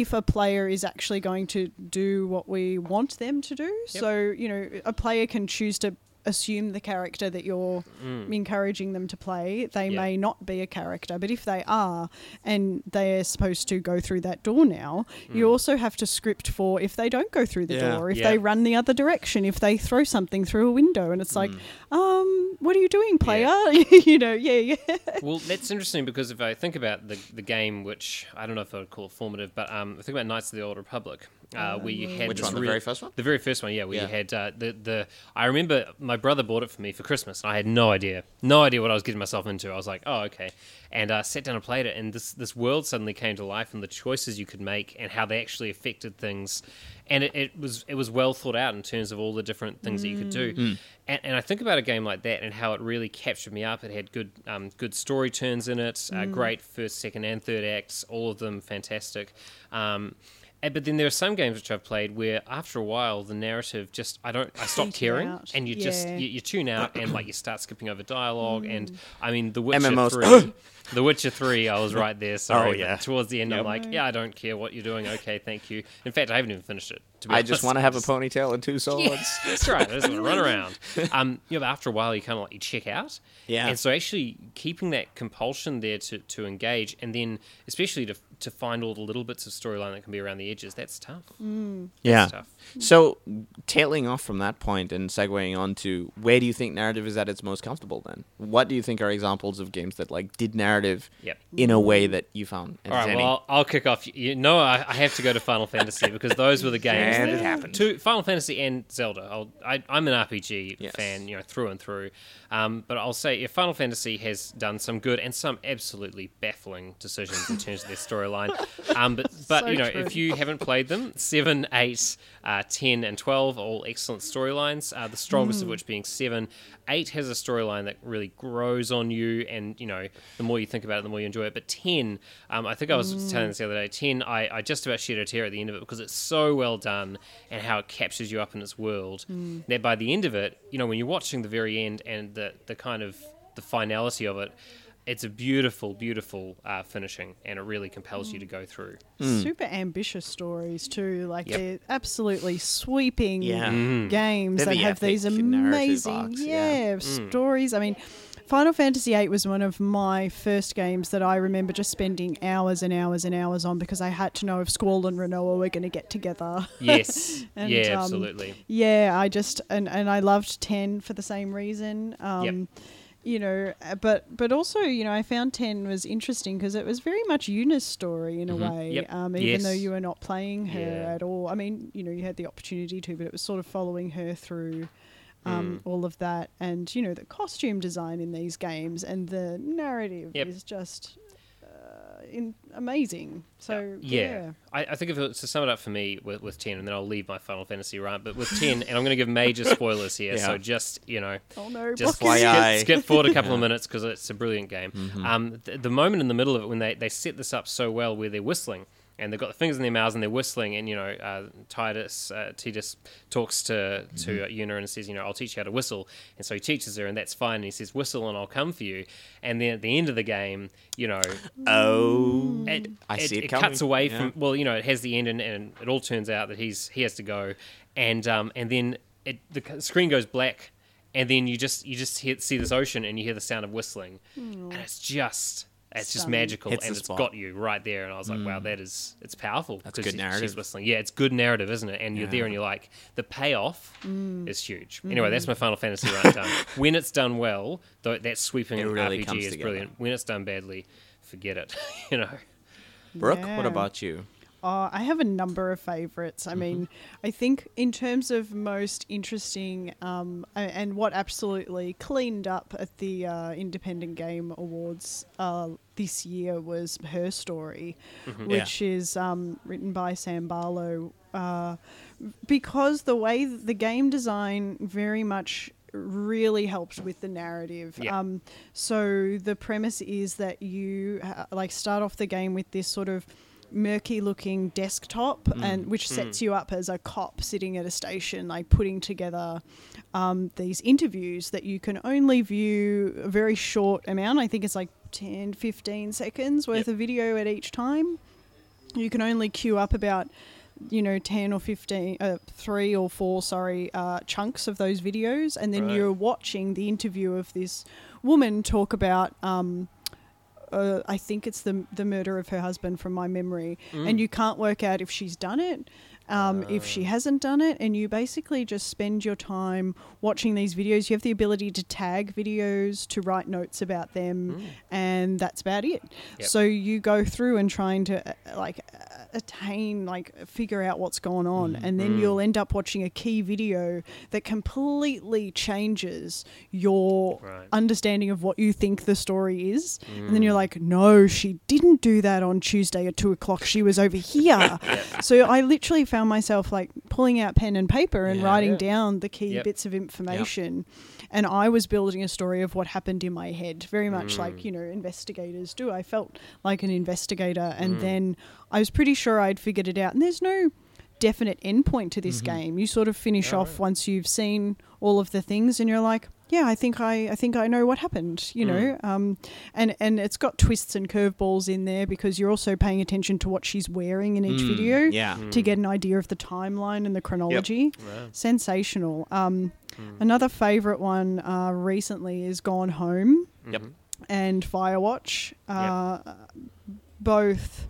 if a player is actually going to do what we want them to do. So you know, a player can choose to assume the character that you're encouraging them to play. They Mm. Yeah. may not be a character, but if they are and they're supposed to go through that door now, you also have to script for if they don't go through the Yeah. door, if Mm. Yeah. they run the other direction, if they throw something through a window, and it's like, Mm. um, what are you doing, player? you know, yeah, yeah. well, that's interesting because if I think about the the game, which I don't know if I would call it formative, but um, I think about Knights of the Old Republic, uh, where you had Which this one, the real- very first one? The very first one, yeah. Where Yeah. you had uh, the the. I remember my brother bought it for me for Christmas, and I had no idea, no idea what I was getting myself into. I was like, oh, okay, and uh, sat down and played it, and this this world suddenly came to life, and the choices you could make, and how they actually affected things, and it, it was it was well thought out in terms of all the different things that you could do. Hmm. And, and I think about a game like that and how it really captured me up. It had good um, good story turns in it, uh, great first, second, and third acts, all of them fantastic. Um, and- but then there are some games which I've played where after a while the narrative just I don't I stop caring out. and you just you, you tune out and like you start skipping over dialogue and I mean The Witcher MMOs. three The Witcher three I was right there sorry Oh, but yeah. towards the end I'm like yeah I don't care what you're doing okay thank you in fact I haven't even finished it to be I just want to have a ponytail and two swords. Yes, that's right. I just want to run around. Um, you know, but after a while, you kind of like you check out. Yeah. And so actually keeping that compulsion there to, to engage, and then especially to to find all the little bits of storyline that can be around the edges, that's tough. Yeah. That's tough. So, tailing off from that point and segueing on to where do you think narrative is at its most comfortable then? What do you think are examples of games that like did narrative Yep. in a way that you found All right, well, I'll, I'll kick off. You know, I, I have to go to Final Fantasy because those were the games. And that, it happened. Two, Final Fantasy and Zelda. I'll, I, I'm an RPG Yes. fan, you know, through and through. Um, but I'll say, if Final Fantasy has done some good and some absolutely baffling decisions in terms of their storyline. Um, but but So you know, true. if you haven't played them, seven, eight, uh, ten, and twelve, are all excellent storylines. Uh, the strongest Mm. of which being seven. Eight has a storyline that really grows on you, and you know, the more you think about it, the more you enjoy it. But ten, um, I think I was Mm. telling this the other day. Ten, I, I just about shed a tear at the end of it because it's so well done and how it captures you up in its world. Mm. That by the end of it, you know, when you're watching the very end and the the kind of the finality of it. It's a beautiful, beautiful uh, finishing, and it really compels you to go through. Super ambitious stories too. Like Yep. they're absolutely sweeping Yeah. games They're that the have these amazing, arcs, yeah, yeah. stories. I mean, Final Fantasy VIII was one of my first games that I remember just spending hours and hours and hours on because I had to know if Squall and Rinoa were going to get together. Yes, And, yeah, um, absolutely. Yeah, I just and and I loved ten for the same reason. Um, Yep. You know, uh, but but also you know I found ten was interesting because it was very much Yuna's story in a way. Mm-hmm. Yep. Um, even though you were not playing her Yeah. at all. I mean, you know, you had the opportunity to, but it was sort of following her through. Mm. Um, all of that, and you know the costume design in these games and the narrative Yep. is just in, amazing. So yeah, yeah, I, I think if it, to sum it up for me with, with ten, and then I'll leave my Final Fantasy rant. But with ten, and I'm going to give major spoilers here, Yeah. so just you know, oh no, just Brock is- FYI. skip, skip forward a couple of minutes because it's a brilliant game. Mm-hmm. Um, the, the moment in the middle of it when they, they set this up so well, where they're whistling and they've got the fingers in their mouths and they're whistling, and you know, uh, Tidus uh, Tidus talks to to Mm-hmm. uh, Yuna and says, you know, I'll teach you how to whistle, and so he teaches her, and that's fine. And he says, whistle, and I'll come for you. And then at the end of the game, you know, oh, it, I see it it coming, cuts away yeah. from well, you know, it has the end, and, and it all turns out that he's he has to go, and um, and then it the screen goes black, and then you just you just hear, see this ocean, and you hear the sound of whistling, and it's just. It's just magical, Hits and the it's spot. got you right there. And I was like, "Wow, mm. that is it's powerful." That's because good she- narrative. She's whistling, yeah, it's good narrative, isn't it? And you're there, and you're like, the payoff mm. is huge. Anyway, that's my mm. Final Fantasy rant done. when it's done well, though, that sweeping It really RPG is together. brilliant. When it's done badly, forget it. you know. Brooke, what about you? Oh, I have a number of favorites. I mean, I think in terms of most interesting um, and what absolutely cleaned up at the uh, Independent Game Awards uh, this year was her story, which is um, written by Sam Barlow. Uh, because the way the game design very much really helped with the narrative. Yeah. Um, so the premise is that you uh, like start off the game with this sort of murky looking desktop and which sets you up as a cop sitting at a station like putting together um, these interviews that you can only view a very short amount i think it's like 10 15 seconds worth Yep. of video at each time you can only queue up about you know, 10 or 15, uh, three or four, sorry, uh, chunks of those videos. And then Right. you're watching the interview of this woman talk about, um, uh, I think it's the the murder of her husband from my memory, and you can't work out if she's done it, um, if she hasn't done it, and you basically just spend your time watching these videos. You have the ability to tag videos, to write notes about them, and that's about it. Yep. So you go through and trying to uh, like attain, like figure out what's going on, mm, and then mm. you'll end up watching a key video that completely changes your Right. understanding of what you think the story is, and then you're mm. like, no, she didn't do that on Tuesday at two o'clock. She was over here. So I literally found myself like pulling out pen and paper and Yeah. writing Yeah. down the key Yep. bits of information. And I was building a story of what happened in my head, very much Mm. like, you know, investigators do. I felt like an investigator. And Mm. then I was pretty sure I'd figured it out. And there's no definite endpoint to this game. You sort of finish Oh, off right. once you've seen all of the things and you're like, yeah, I think I, I think I know what happened, you know, um, and and it's got twists and curveballs in there because you're also paying attention to what she's wearing in each Mm, video yeah. to get an idea of the timeline and the chronology. Wow. Sensational. Um, Another favorite one uh, recently is Gone Home Yep. and Firewatch. Uh, Both,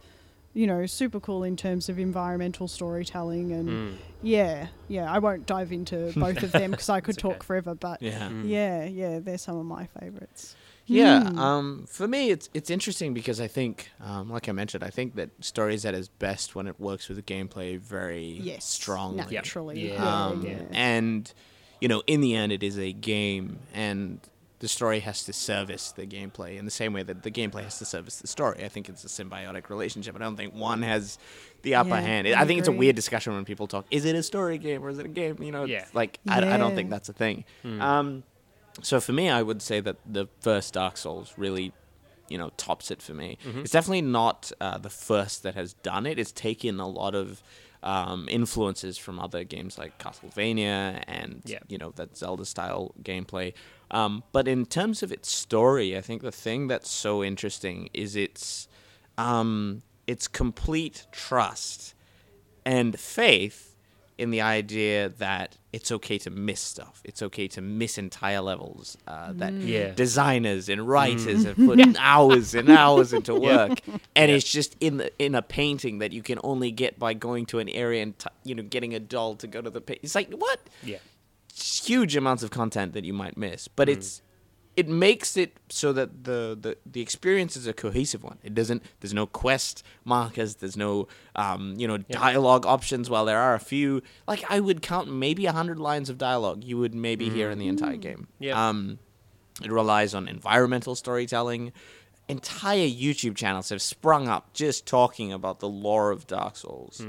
you know, super cool in terms of environmental storytelling and Mm. yeah, yeah. I won't dive into both of them because I could talk okay. forever, but Yeah. yeah, yeah, they're some of my favorites. Yeah, Hmm. um, for me, it's it's interesting because I think, um, like I mentioned, I think that stories at its best when it works with the gameplay very Yes, strongly. naturally. Yeah. Um, yeah. And you know, in the end, it is a game, and the story has to service the gameplay in the same way that the gameplay has to service the story. I think it's a symbiotic relationship. I don't think one has the upper Yeah, hand. I I think it's a weird discussion when people talk: is it a story game or is it a game? You know, it's Yeah. like I, I don't think that's a thing. Um, so for me, I would say that the first Dark Souls really, you know, tops it for me. It's definitely not uh, the first that has done it. It's taken a lot of um, influences from other games like Castlevania and Yeah. you know that Zelda style gameplay. Um, but in terms of its story, I think the thing that's so interesting is its um, its complete trust and faith in the idea that it's okay to miss stuff. It's okay to miss entire levels. Uh, that mm. Yeah. designers and mm. writers have put hours and hours into work, and it's just in the, in a painting that you can only get by going to an area and t- you know getting a doll to go to the. Pa- it's like what Yeah. huge amounts of content that you might miss, but mm. it's it makes it so that the, the the experience is a cohesive one. It doesn't. There's no quest markers. There's no um, you know dialogue options. While there are a few, like I would count maybe a hundred lines of dialogue you would maybe hear in the entire game. Yeah. Um, it relies on environmental storytelling. Entire YouTube channels have sprung up just talking about the lore of Dark Souls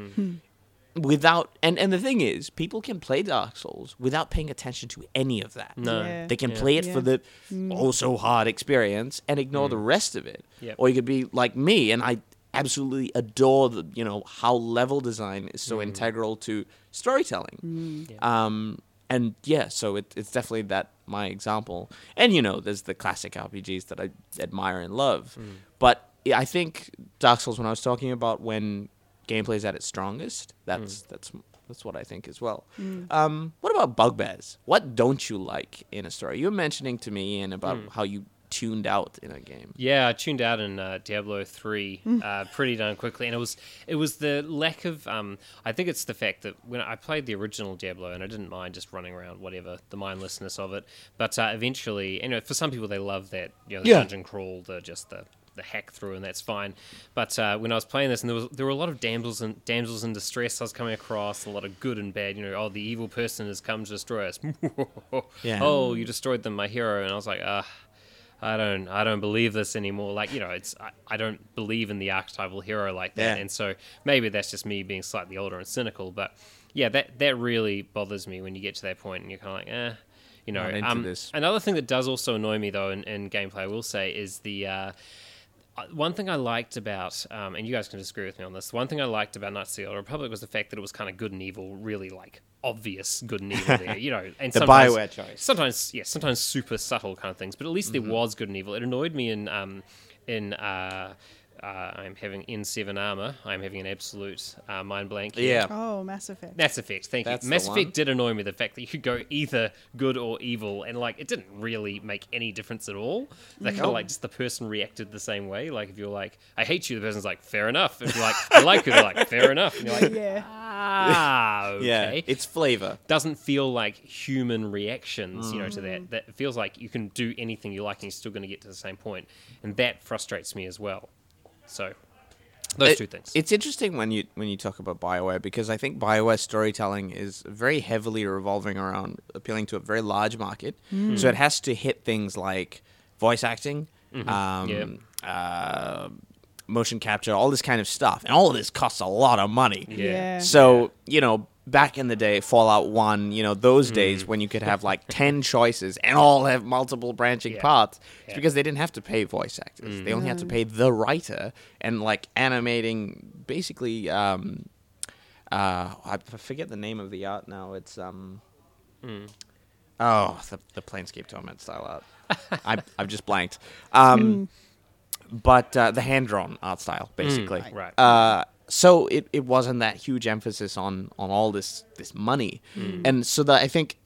without and and the thing is people can play dark souls without paying attention to any of that. No. Yeah. they can Yeah. play it for Yeah. the mm. oh so hard experience and ignore the mm. rest of it. Yep. or you could be like me and i absolutely adore the you know how level design is so mm. integral to storytelling. Um and yeah so it, it's definitely that my example. And you know there's the classic rpgs that i admire and love. But i think dark souls when i was talking about when gameplay is at its strongest. That's that's that's what i think as well. Um what about bugbears? What don't you like in a story? You were mentioning to me Ian, about how you tuned out in a game. Yeah, I tuned out in uh, Diablo three uh, pretty darn quickly, and it was it was the lack of. Um, I think it's the fact that when I played the original Diablo, and I didn't mind just running around, whatever the mindlessness of it. But uh, eventually, you know, for some people they love that, you know, the Yeah. dungeon crawl, the just the the hack through, and that's fine. But uh, when I was playing this, and there was there were a lot of damsels and damsels in distress I was coming across, a lot of good and bad. You know, oh, the evil person has come to destroy us. Yeah. Oh, you destroyed them, my hero, and I was like, ah. I don't I don't believe this anymore. Like, you know, it's I, I don't believe in the archetypal hero like that. Yeah. And so maybe that's just me being slightly older and cynical, but yeah, that that really bothers me when you get to that point and you're kind of like, eh, you know. Um, this. Another thing that does also annoy me though in, in gameplay, I will say, is the uh, one thing I liked about, um, and you guys can disagree with me on this. One thing I liked about Knights of the Old Republic was the fact that it was kind of good and evil, really like obvious good and evil there, you know. And The sometimes, Bioware choice. Sometimes, yeah, sometimes super subtle kind of things, but at least there was good and evil. It annoyed me in um, in uh, uh, I'm having N7 armor. I'm having an absolute uh, mind blank. Yeah. Oh, Mass Effect. Mass Effect, thank That's you. the Mass Effect one. did annoy me the fact that you could go either good or evil, and like it didn't really make any difference at all. That kind of like just the person reacted the same way. Like if you're like, "I hate you," the person's like, "Fair enough." If you're like, "I like you," they're like, "Fair enough," and you're like, yeah. "Ah, okay." Yeah, it's flavor. doesn't feel like human reactions, you know, to Mm. that. That feels like you can do anything you like and you're still going to get to the same point, and that frustrates me as well. So, those It- two things. It's interesting when you when you talk about Bioware because I think Bioware storytelling is very heavily revolving around appealing to a very large market. Mm. So it has to hit things like voice acting, um, Yeah. uh, motion capture, all this kind of stuff, and all of this costs a lot of money. Yeah. So you know, back in the day, Fallout One, you know, Mm. those days when you could have like ten choices and all have multiple branching Yeah. parts, it's Yeah. Mm. because they didn't have to pay voice actors. They only had to pay the writer and like animating, basically. Um, uh, I forget the name of the art now. It's um. Mm. Oh, the the Planescape Torment style art. I I've just blanked. Um, but uh, the hand drawn art style, basically. Mm, right. Uh, so it, it wasn't that huge emphasis on on all this this money, Mm. and so that I think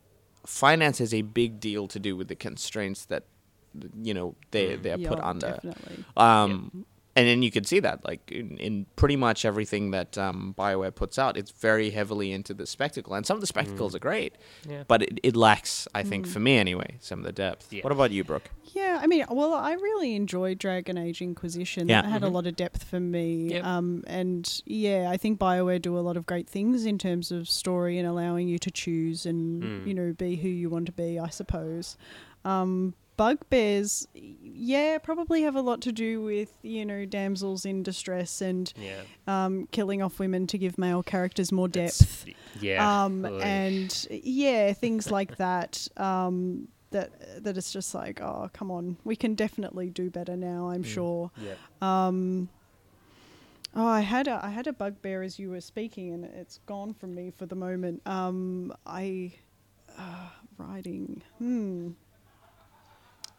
finance has a big deal to do with the constraints that you know they they're put under. Definitely. Um, And then you can see that, like in, in pretty much everything that um, Bioware puts out, it's very heavily into the spectacle, and some of the spectacles are great, Yeah. but it, it lacks, I think, for me anyway, some of the depth. Yeah. What about you, Brooke? Yeah, I mean, well, I really enjoyed Dragon Age Inquisition. Yeah. That had a lot of depth for me. Yep. Um, and yeah, I think BioWare do a lot of great things in terms of story and allowing you to choose and, you know, be who you want to be, I suppose. Um, bugbears, yeah, probably have a lot to do with, you know, damsels in distress and yeah. um, killing off women to give male characters more That's- depth. Yeah. Um, and yeah, things like that. Um, that that it's just like, oh, come on, we can definitely do better now. I'm sure. yeah. Um, oh, I had a I had a bugbear as you were speaking, and it's gone from me for the moment. Um, I uh, writing. Hmm.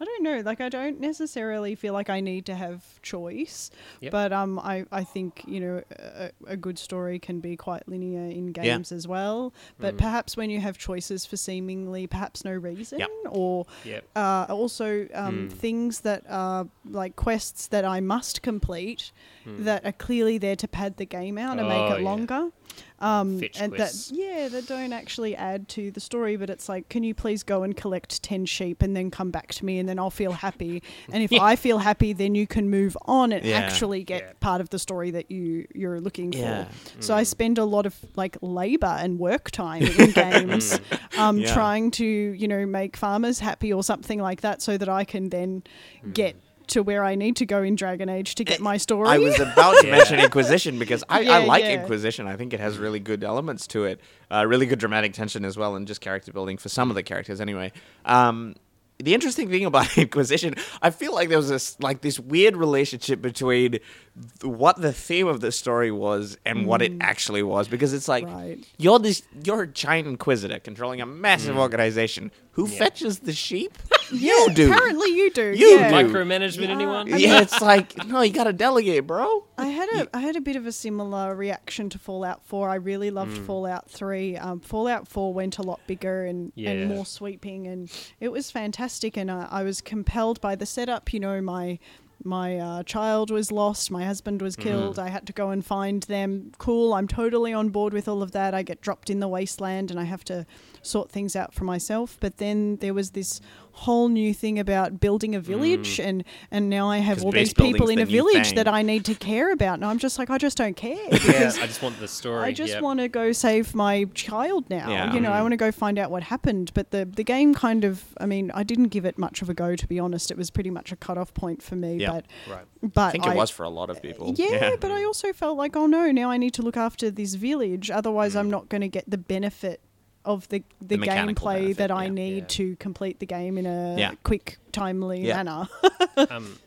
I don't know. Like, I don't necessarily feel like I need to have choice, Yep. but um, I I think you know a, a good story can be quite linear in games as well. But perhaps when you have choices for seemingly perhaps no reason, Yep. or Yep. uh, also um, Mm. things that are like quests that I must complete Hmm. that are clearly there to pad the game out and Oh, make yeah. it longer. Um, Fetch and quests. that yeah, that don't actually add to the story, but it's like, can you please go and collect ten sheep and then come back to me, and then I'll feel happy. And if I feel happy, then you can move on and Yeah. actually get Yeah. part of the story that you you're looking Yeah. for. So I spend a lot of like labor and work time in games, um, Yeah. trying to you know make farmers happy or something like that, so that I can then get to where I need to go in Dragon Age to get my story. I was about to mention Inquisition because I, I like yeah. Inquisition. I think it has really good elements to it, uh, really good dramatic tension as well, and just character building for some of the characters. Anyway, um, the interesting thing about Inquisition, I feel like there was this like this weird relationship between th- what the theme of the story was and what it actually was, because it's like Mm. Right. you're this you're a giant inquisitor controlling a massive organization. Who fetches the sheep? you do. Apparently, you do. You yeah. do. Micromanagement, anyone? Yeah, it's like no, you gotta delegate, bro. I had a I had a bit of a similar reaction to Fallout 4. I really loved Mm. Fallout 3. Um, Fallout 4 went a lot bigger and, Yeah. and more sweeping, and it was fantastic. And I, I was compelled by the setup. You know, my my uh, child was lost, my husband was Mm-hmm. killed. I had to go and find them. Cool, I'm totally on board with all of that. I get dropped in the wasteland, and I have to sort things out for myself. But then there was this whole new thing about building a village, and and now I have all these people in the a village thing. that I need to care about. And I'm just like, I just don't care Yeah, I just want the story. I just yep. want to go save my child now. Yeah. You know, I Mm. want to go find out what happened. But the the game kind of, I mean, I didn't give it much of a go to be honest. It was pretty much a cut off point for me. Yeah. But Right. but I think it was for a lot of people. yeah, but I also felt like, oh no, now I need to look after this village. Otherwise, Mm. I'm not going to get the benefit of the the, The gameplay benefit, that I yeah. need Yeah. to complete the game in a Yeah. quick, timely Yeah. manner. um,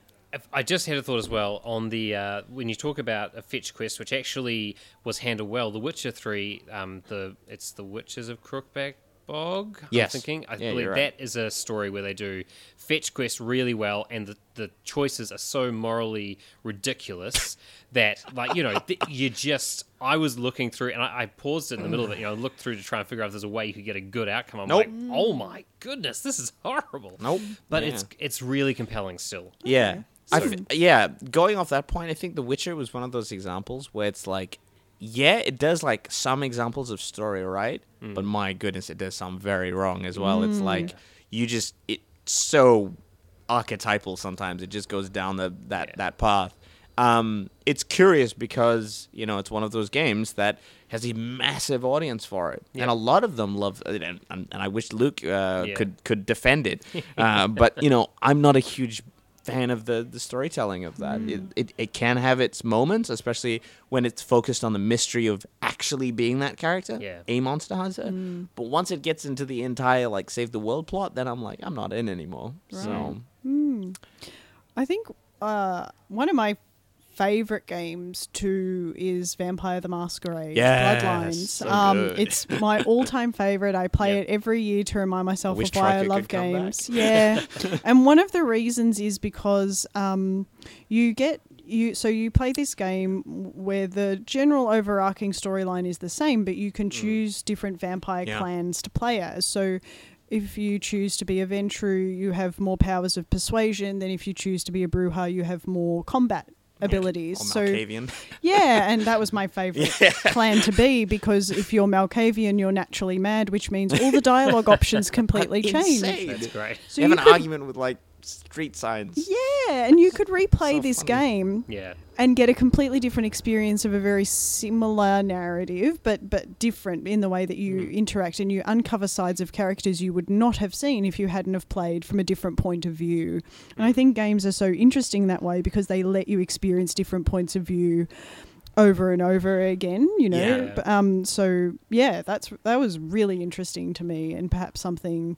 I just had a thought as well on the uh, when you talk about a fetch quest, which actually was handled well. The Witcher Three, um, the it's the Witches of Crookback Bog. Yes. I'm thinking. I Yeah, believe you're right. that is a story where they do fetch quest really well, and the, the choices are so morally ridiculous that, like, you know, th- you just. I was looking through, and I, I paused it in the middle of it. You know, looked through to try and figure out if there's a way you could get a good outcome. I'm Nope. like, oh my goodness, this is horrible. Nope. But Yeah. it's it's really compelling still. Yeah. I f- yeah, going off that point, I think The Witcher was one of those examples where it's like, yeah, it does like some examples of story right, but my goodness, it does some very wrong as well. It's like you just it's so archetypal sometimes. It just goes down the that Yeah. that path. Um, it's curious because you know it's one of those games that has a massive audience for it, and a lot of them love. And, and, and I wish Luke uh, Yeah. could could defend it, uh, but you know I'm not a huge fan of the the storytelling of that. It, mm. it it can have its moments, especially when it's focused on the mystery of actually being that character, Yeah. a monster hunter. Mm. But once it gets into the entire like save the world plot, then I'm like I'm not in anymore. So hmm. I think uh, one of my favorite games too is Vampire the Masquerade Yes, Bloodlines. so um, it's my all-time favorite. I play Yep. it every year to remind myself of why I love could come back. games. Yeah, and one of the reasons is because um, you get you so you play this game where the general overarching storyline is the same, but you can choose different vampire Yeah. clans to play as. So if you choose to be a Ventrue, you have more powers of persuasion. Then if you choose to be a Brujah, you have more combat abilities. or so Malkavian. yeah, and that was my favorite plan to be because if you're Malkavian, you're naturally mad, which means all the dialogue options completely change. Insane. That's great. So you have an could- argument with like street signs. Yeah, and you could replay So this funny. game Yeah. and get a completely different experience of a very similar narrative, but but different in the way that you interact and you uncover sides of characters you would not have seen if you hadn't have played from a different point of view. And I think games are so interesting that way because they let you experience different points of view over and over again, you know. Yeah. Um so yeah, that's that was really interesting to me and perhaps something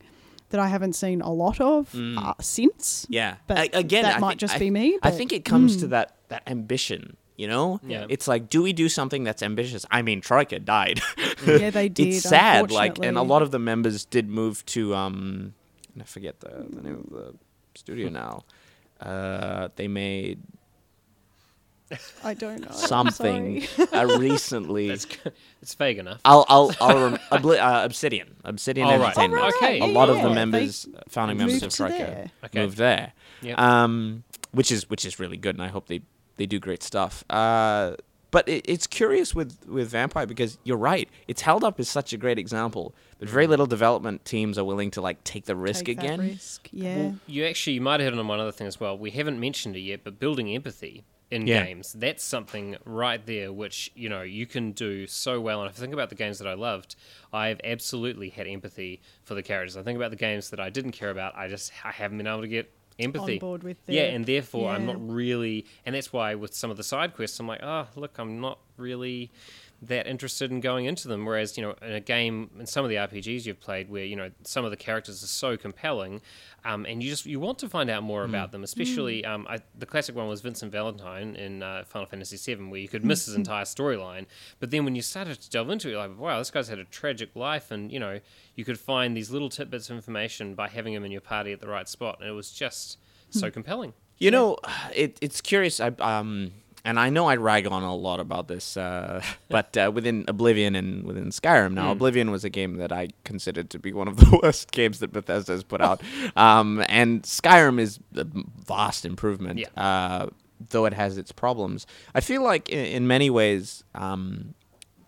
that I haven't seen a lot of uh, since. Yeah, But A- again, that I might think- just I- be me, I think it comes Mm. to that that ambition. You know, Yeah. it's like, do we do something that's ambitious? I mean, Troika died. Yeah, they did. it's sad, like, and a lot of the members did move to um, I forget the, the name of the studio now. Uh, they made I don't know. something Sorry. uh, recently. That's it's vague enough. I'll I'll I'll rem- Obli- uh, Obsidian Obsidian Oh, right. Entertainment. Oh. Okay, A yeah, lot of the yeah. members, founding members moved of to Troika, there. Okay. moved there. Yep. Um, which is which is really good, and I hope they they do great stuff. Uh, but it, it's curious with with Vampire because you're right. It's held up as such a great example, but very little development teams are willing to like take the risk Take that again. risk, Yeah. Well, you actually you might have hit on one other thing as well. We haven't mentioned it yet, but building empathy in Yeah. games, that's something right there which, you know, you can do so well. And if I think about the games that I loved, I've absolutely had empathy for the characters. I think about the games that I didn't care about, I just I haven't been able to get empathy. board with Yeah, and therefore I'm not really and that's why with some of the side quests I'm like, oh look, I'm not really that interested in going into them. Whereas, you know, in a game, in some of the RPGs you've played, where you know some of the characters are so compelling, um, and you just you want to find out more about them. Especially, um, I, the classic one was Vincent Valentine in uh, Final Fantasy VII, where you could miss his entire storyline. But then when you started to delve into it, you're like, wow, this guy's had a tragic life, and you know, you could find these little tidbits of information by having him in your party at the right spot, and it was just so compelling. You know, it, it's curious. I um, and I know I rag on a lot about this, uh, but uh, within Oblivion and within Skyrim now, Oblivion was a game that I considered to be one of the worst games that Bethesda has put out, um, and Skyrim is a vast improvement. Yeah. Uh, though it has its problems, I feel like in, in many ways. Um,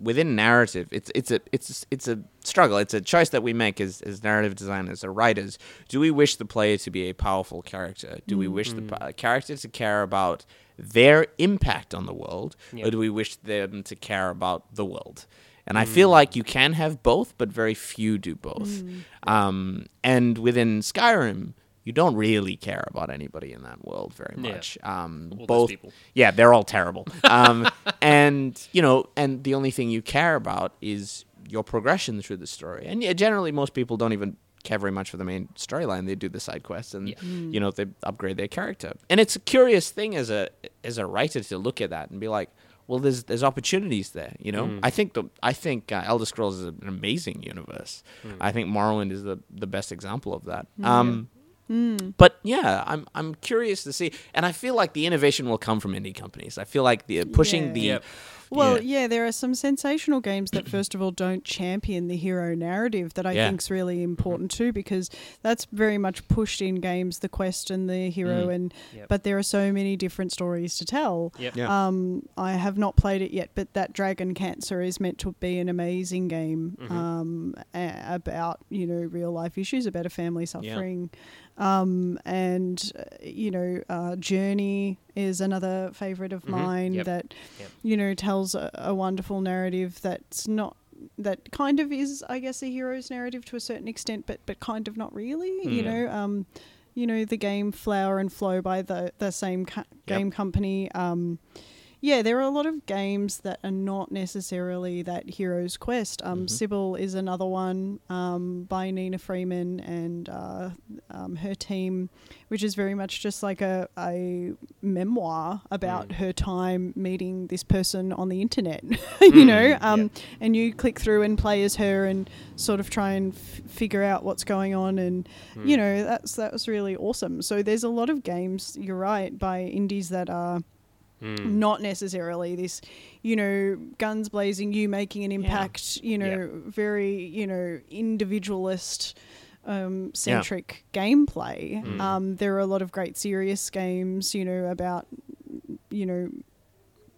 within narrative, it's it's a it's it's a struggle. It's a choice that we make as as narrative designers or writers. Do we wish the player to be a powerful character? Do we wish the pa- character to care about their impact on the world, Yeah. or do we wish them to care about the world? And I feel like you can have both, but very few do both. Um, and within Skyrim, you don't really care about anybody in that world very Yeah. much. Um, All both people. yeah, they're all terrible. Um, and you know, and the only thing you care about is your progression through the story. And yeah, generally, most people don't even care very much for the main storyline. They do the side quests, and Yeah. you know, they upgrade their character. And it's a curious thing as a as a writer to look at that and be like, well, there's there's opportunities there. You know, Mm. I think the I think uh, Elder Scrolls is an amazing universe. Mm. I think Morrowind is the the best example of that. Yeah. Um, Mm. but yeah, I'm I'm curious to see, and I feel like the innovation will come from indie companies. I feel like the pushing Yeah. the Yep. Well, Yeah. yeah. there are some sensational games that, first of all, don't champion the hero narrative that I Yeah. is really important too, because that's very much pushed in games, the quest and the hero, Mm. and Yep. but there are so many different stories to tell. Yep. Yeah. Um, I have not played it yet, but that Dragon Cancer is meant to be an amazing game Mhm. um, a- about you know real life issues about a family suffering, um, and uh, you know uh, Journey is another favorite of Mhm. mine Yep. that Yep. you know tells a, a wonderful narrative that's not that kind of is I guess a hero's narrative to a certain extent, but but kind of not really. You Mm. know. Um, you know the game Flower and Flow by the the same co- game company. Um, yeah, there are a lot of games that are not necessarily that hero's quest. Um, Mhm. Cibele is another one um, by Nina Freeman and uh, um, her team, which is very much just like a, a memoir about Mm. her time meeting this person on the internet. you know, Mm, um, yeah. and you click through and play as her and sort of try and f- figure out what's going on and Mm. you know that's that was really awesome so there's a lot of games you're right by indies that are Mm. not necessarily this you know guns blazing you making an impact you know very you know individualist um, centric gameplay Mm. um, there are a lot of great serious games you know about you know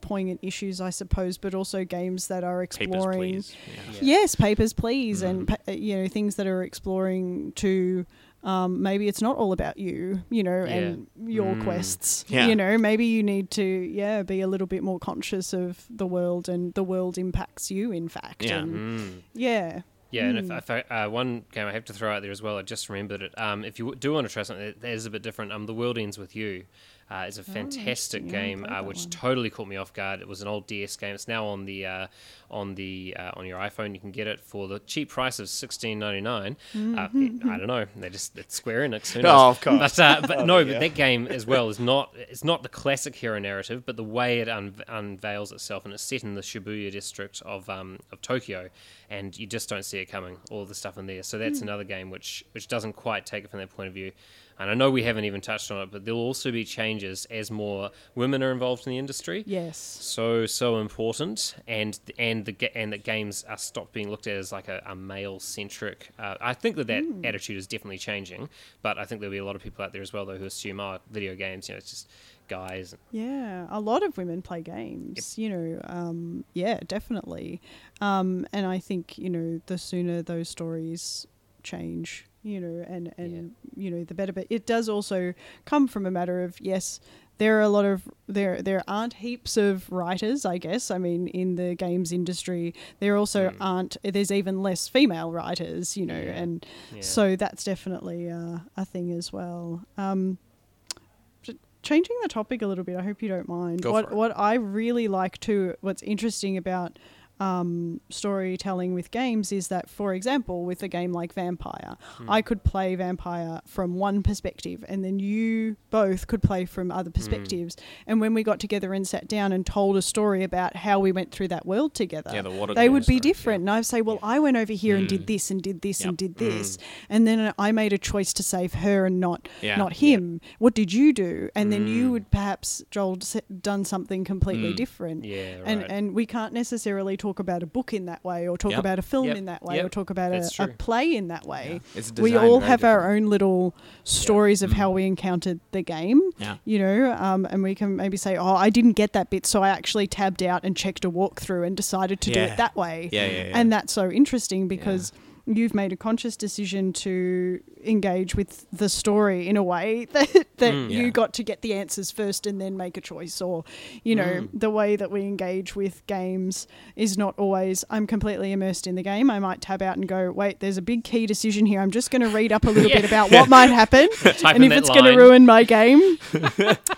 poignant issues i suppose but also games that are exploring please. Yeah. Yes, papers, please, Mhm. and pa- you know things that are exploring to. Um, maybe it's not all about you, you know, and your Mm. quests. Yeah. You know, maybe you need to, yeah, be a little bit more conscious of the world, and the world impacts you. In fact, Yeah. and Mm. yeah, Yeah, and if, Mm. if I, uh, one game I have to throw out there as well, I just remembered it. Um, if you do want to try something that that is a bit different, um, The World Ends With You uh, is a fantastic interesting. Game uh, which one. totally caught me off guard. It was an old DS game. It's now on the uh, on the uh, on your iPhone. You can get it for the cheap price of sixteen ninety nine. Uh, Mm-hmm. I don't know. They just it's Square Enix. Who Oh, knows? of course. But uh, but no, but that game as well is not it's not the classic hero narrative, but the way it un- unveils itself, and it's set in the Shibuya district of um, of Tokyo, and you just don't see it coming. All the stuff in there, so that's another game which which doesn't quite take it from that point of view. And I know we haven't even touched on it, but there'll also be changes as more women are involved in the industry yes, so so important and and the and that games are stopped being looked at as like a, a male centric uh, i think that that attitude is definitely changing but i think there'll be a lot of people out there as well though who assume oh video games you know it's just guys yeah. A lot of women play games. You know, um, yeah, definitely. Um, and I think you know the sooner those stories change you know and and you know the better. But it does also come from a matter of yes there are a lot of there there aren't heaps of writers i guess. I mean in the games industry there also Mm. aren't there's even less female writers you know Yeah. and yeah. so that's definitely uh, a thing as well. Um changing the topic a little bit i hope you don't mind. Go what what i really like too what's interesting about um, storytelling with games is that, for example, with a game like Vampire, Hmm. I could play Vampire from one perspective, and then you both could play from other Hmm. perspectives. And when we got together and sat down and told a story about how we went through that world together, Yeah, the they would be different. And I'd say, well, I went over here and did this and did this Yep. and did this, and then I made a choice to save her and not Yeah. not him. What did you do? And then you would perhaps Joel done something completely different. yeah right. And and we can't necessarily talk about a book in that way, or talk Yep. about a film Yep. in that way, Yep. or talk about a, a play in that way. It's We all have our own little stories of Mm. how we encountered the game Yeah. you know, um, and we can maybe say, oh, I didn't get that bit, so I actually tabbed out and checked a walkthrough and decided to do it that way. Yeah, yeah, yeah. And that's so interesting because you've made a conscious decision to engage with the story in a way that, that Mm. you got to get the answers first and then make a choice. Or, you know, Mm. the way that we engage with games is not always, I'm completely immersed in the game. I might tab out and go, wait, there's a big key decision here. I'm just going to read up a little Yeah. bit about what might happen and if it's going to ruin my game.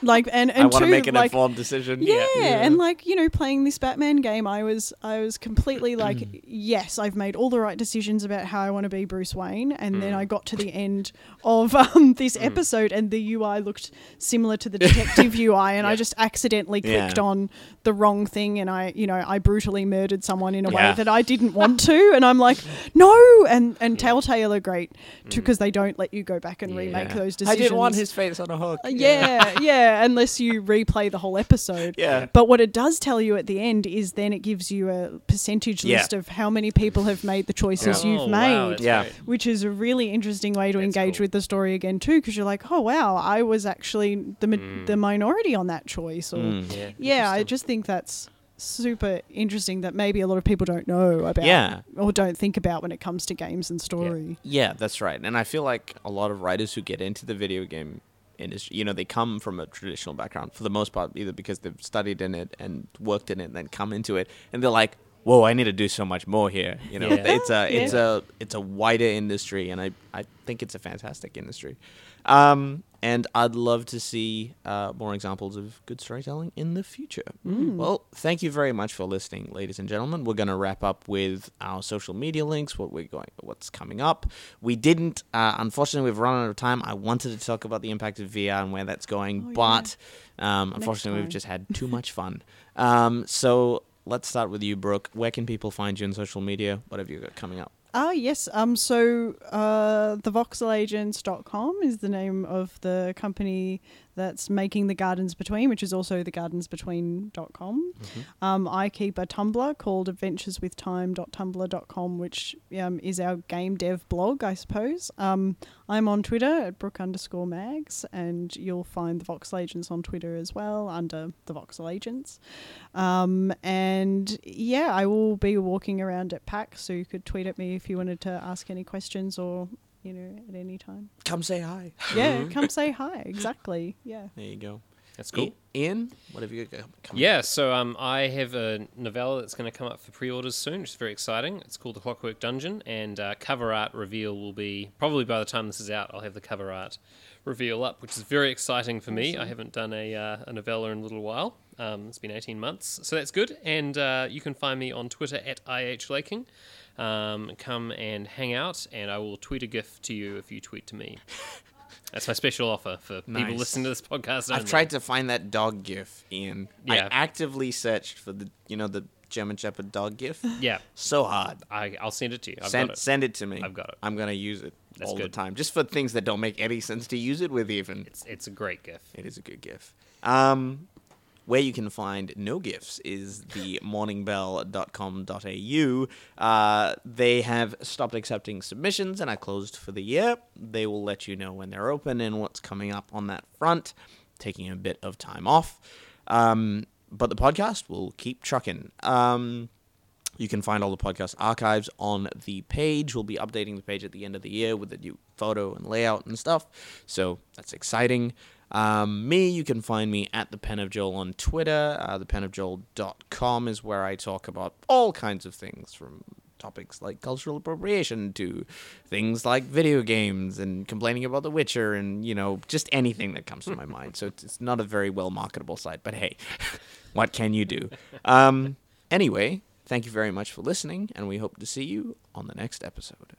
like, and, and I want to make an like, informed decision. yeah, Yeah. and like you know, playing this Batman game, I was I was completely like, Mm. yes, I've made all the right decisions about about how I want to be Bruce Wayne, and then Hmm. I got to the end of um, this Mm. episode, and the UI looked similar to the detective UI, and I just accidentally Yeah. clicked on the wrong thing, and I, you know, I brutally murdered someone in a Yeah. way that I didn't want to, and I'm like, no, and and Telltale are great because they don't let you go back and remake Yeah. those I decisions. didn't want his face on a hook. Uh, yeah, yeah, unless you replay the whole episode. Yeah. But what it does tell you at the end is then it gives you a percentage Yeah. list of how many people have made the choices Oh, you've wow, made. that's Yeah. great. Which is a really interesting way to That's engage cool. with the story again too, because you're like, oh wow, I was actually the mi- the minority on that choice, or Mm. Yeah, yeah, I just think that's super interesting that maybe a lot of people don't know about Yeah. or don't think about when it comes to games and story. Yeah, that's right. And I feel like a lot of writers who get into the video game industry, you know, they come from a traditional background for the most part, either because they've studied in it and worked in it, and then come into it, and they're like, "Whoa, I need to do so much more here." You know, Yeah. it's a it's a it's a wider industry, and I I think it's a fantastic industry. Um, and I'd love to see uh, more examples of good storytelling in the future. Well, thank you very much for listening, ladies and gentlemen. We're going to wrap up with our social media links, what we're going, what's coming up. We didn't, uh, unfortunately, we've run out of time. I wanted to talk about the impact of VR and where that's going, Oh, yeah. but um, unfortunately, we've just had too much fun. Um, so let's start with you, Brooke. Where can people find you on social media? What have you got coming up? Ah, yes. Um, so uh, thevoxelagents.com is the name of the company that's making the Gardens Between, which is also thegardensbetween.com. Um, I keep a Tumblr called adventureswithtime.tumblr.com, which um, is our game dev blog, I suppose. Um, I'm on Twitter at brook underscore mags, and you'll find the Voxel Agents on Twitter as well under the Voxel Agents. Um, and yeah, I will be walking around at PAX, so you could tweet at me if you wanted to ask any questions or, you know, at any time. Come say hi. Yeah, come say hi. Exactly. Yeah. There you go. That's cool. I- Ian, what have you got coming Yeah, so um, I have a novella that's going to come up for pre-orders soon, which is very exciting. It's called The Clockwork Dungeon, and uh, cover art reveal will be probably by the time this is out. I'll have the cover art reveal up, which is very exciting for me. I haven't done a, uh, a novella in a little while. Um, it's been 18 months, so that's good. And uh, you can find me on Twitter at ihlaking. Um, come and hang out, and I will tweet a GIF to you if you tweet to me. That's my special offer for people listening to this podcast. I've tried to find that dog gif, Ian. I actively searched for the, you know, the German Shepherd dog gif. Yeah, so hard. I, I'll send it to you. I've send got it. send it to me. I've got it. I'm gonna use it That's all the time, just for things that don't make any sense to use it with. Even It's it's a great GIF. it is a good gif. Um, where you can find no gifts is the morningbell.com.au. Uh, they have stopped accepting submissions and are closed for the year. They will let you know when they're open and what's coming up on that front, taking a bit of time off. Um, but the podcast will keep trucking. Um, you can find all the podcast archives on the page. We'll be updating the page at the end of the year with a new photo and layout and stuff. So that's exciting. Um, me, you can find me at the Pen of Joel on Twitter. Uh, thepenofjoel.com is where I talk about all kinds of things from topics like cultural appropriation to things like video games and complaining about The Witcher and, you know, just anything that comes to my mind. So it's, it's not a very well marketable site, but hey, what can you do? Um, anyway, thank you very much for listening, and we hope to see you on the next episode.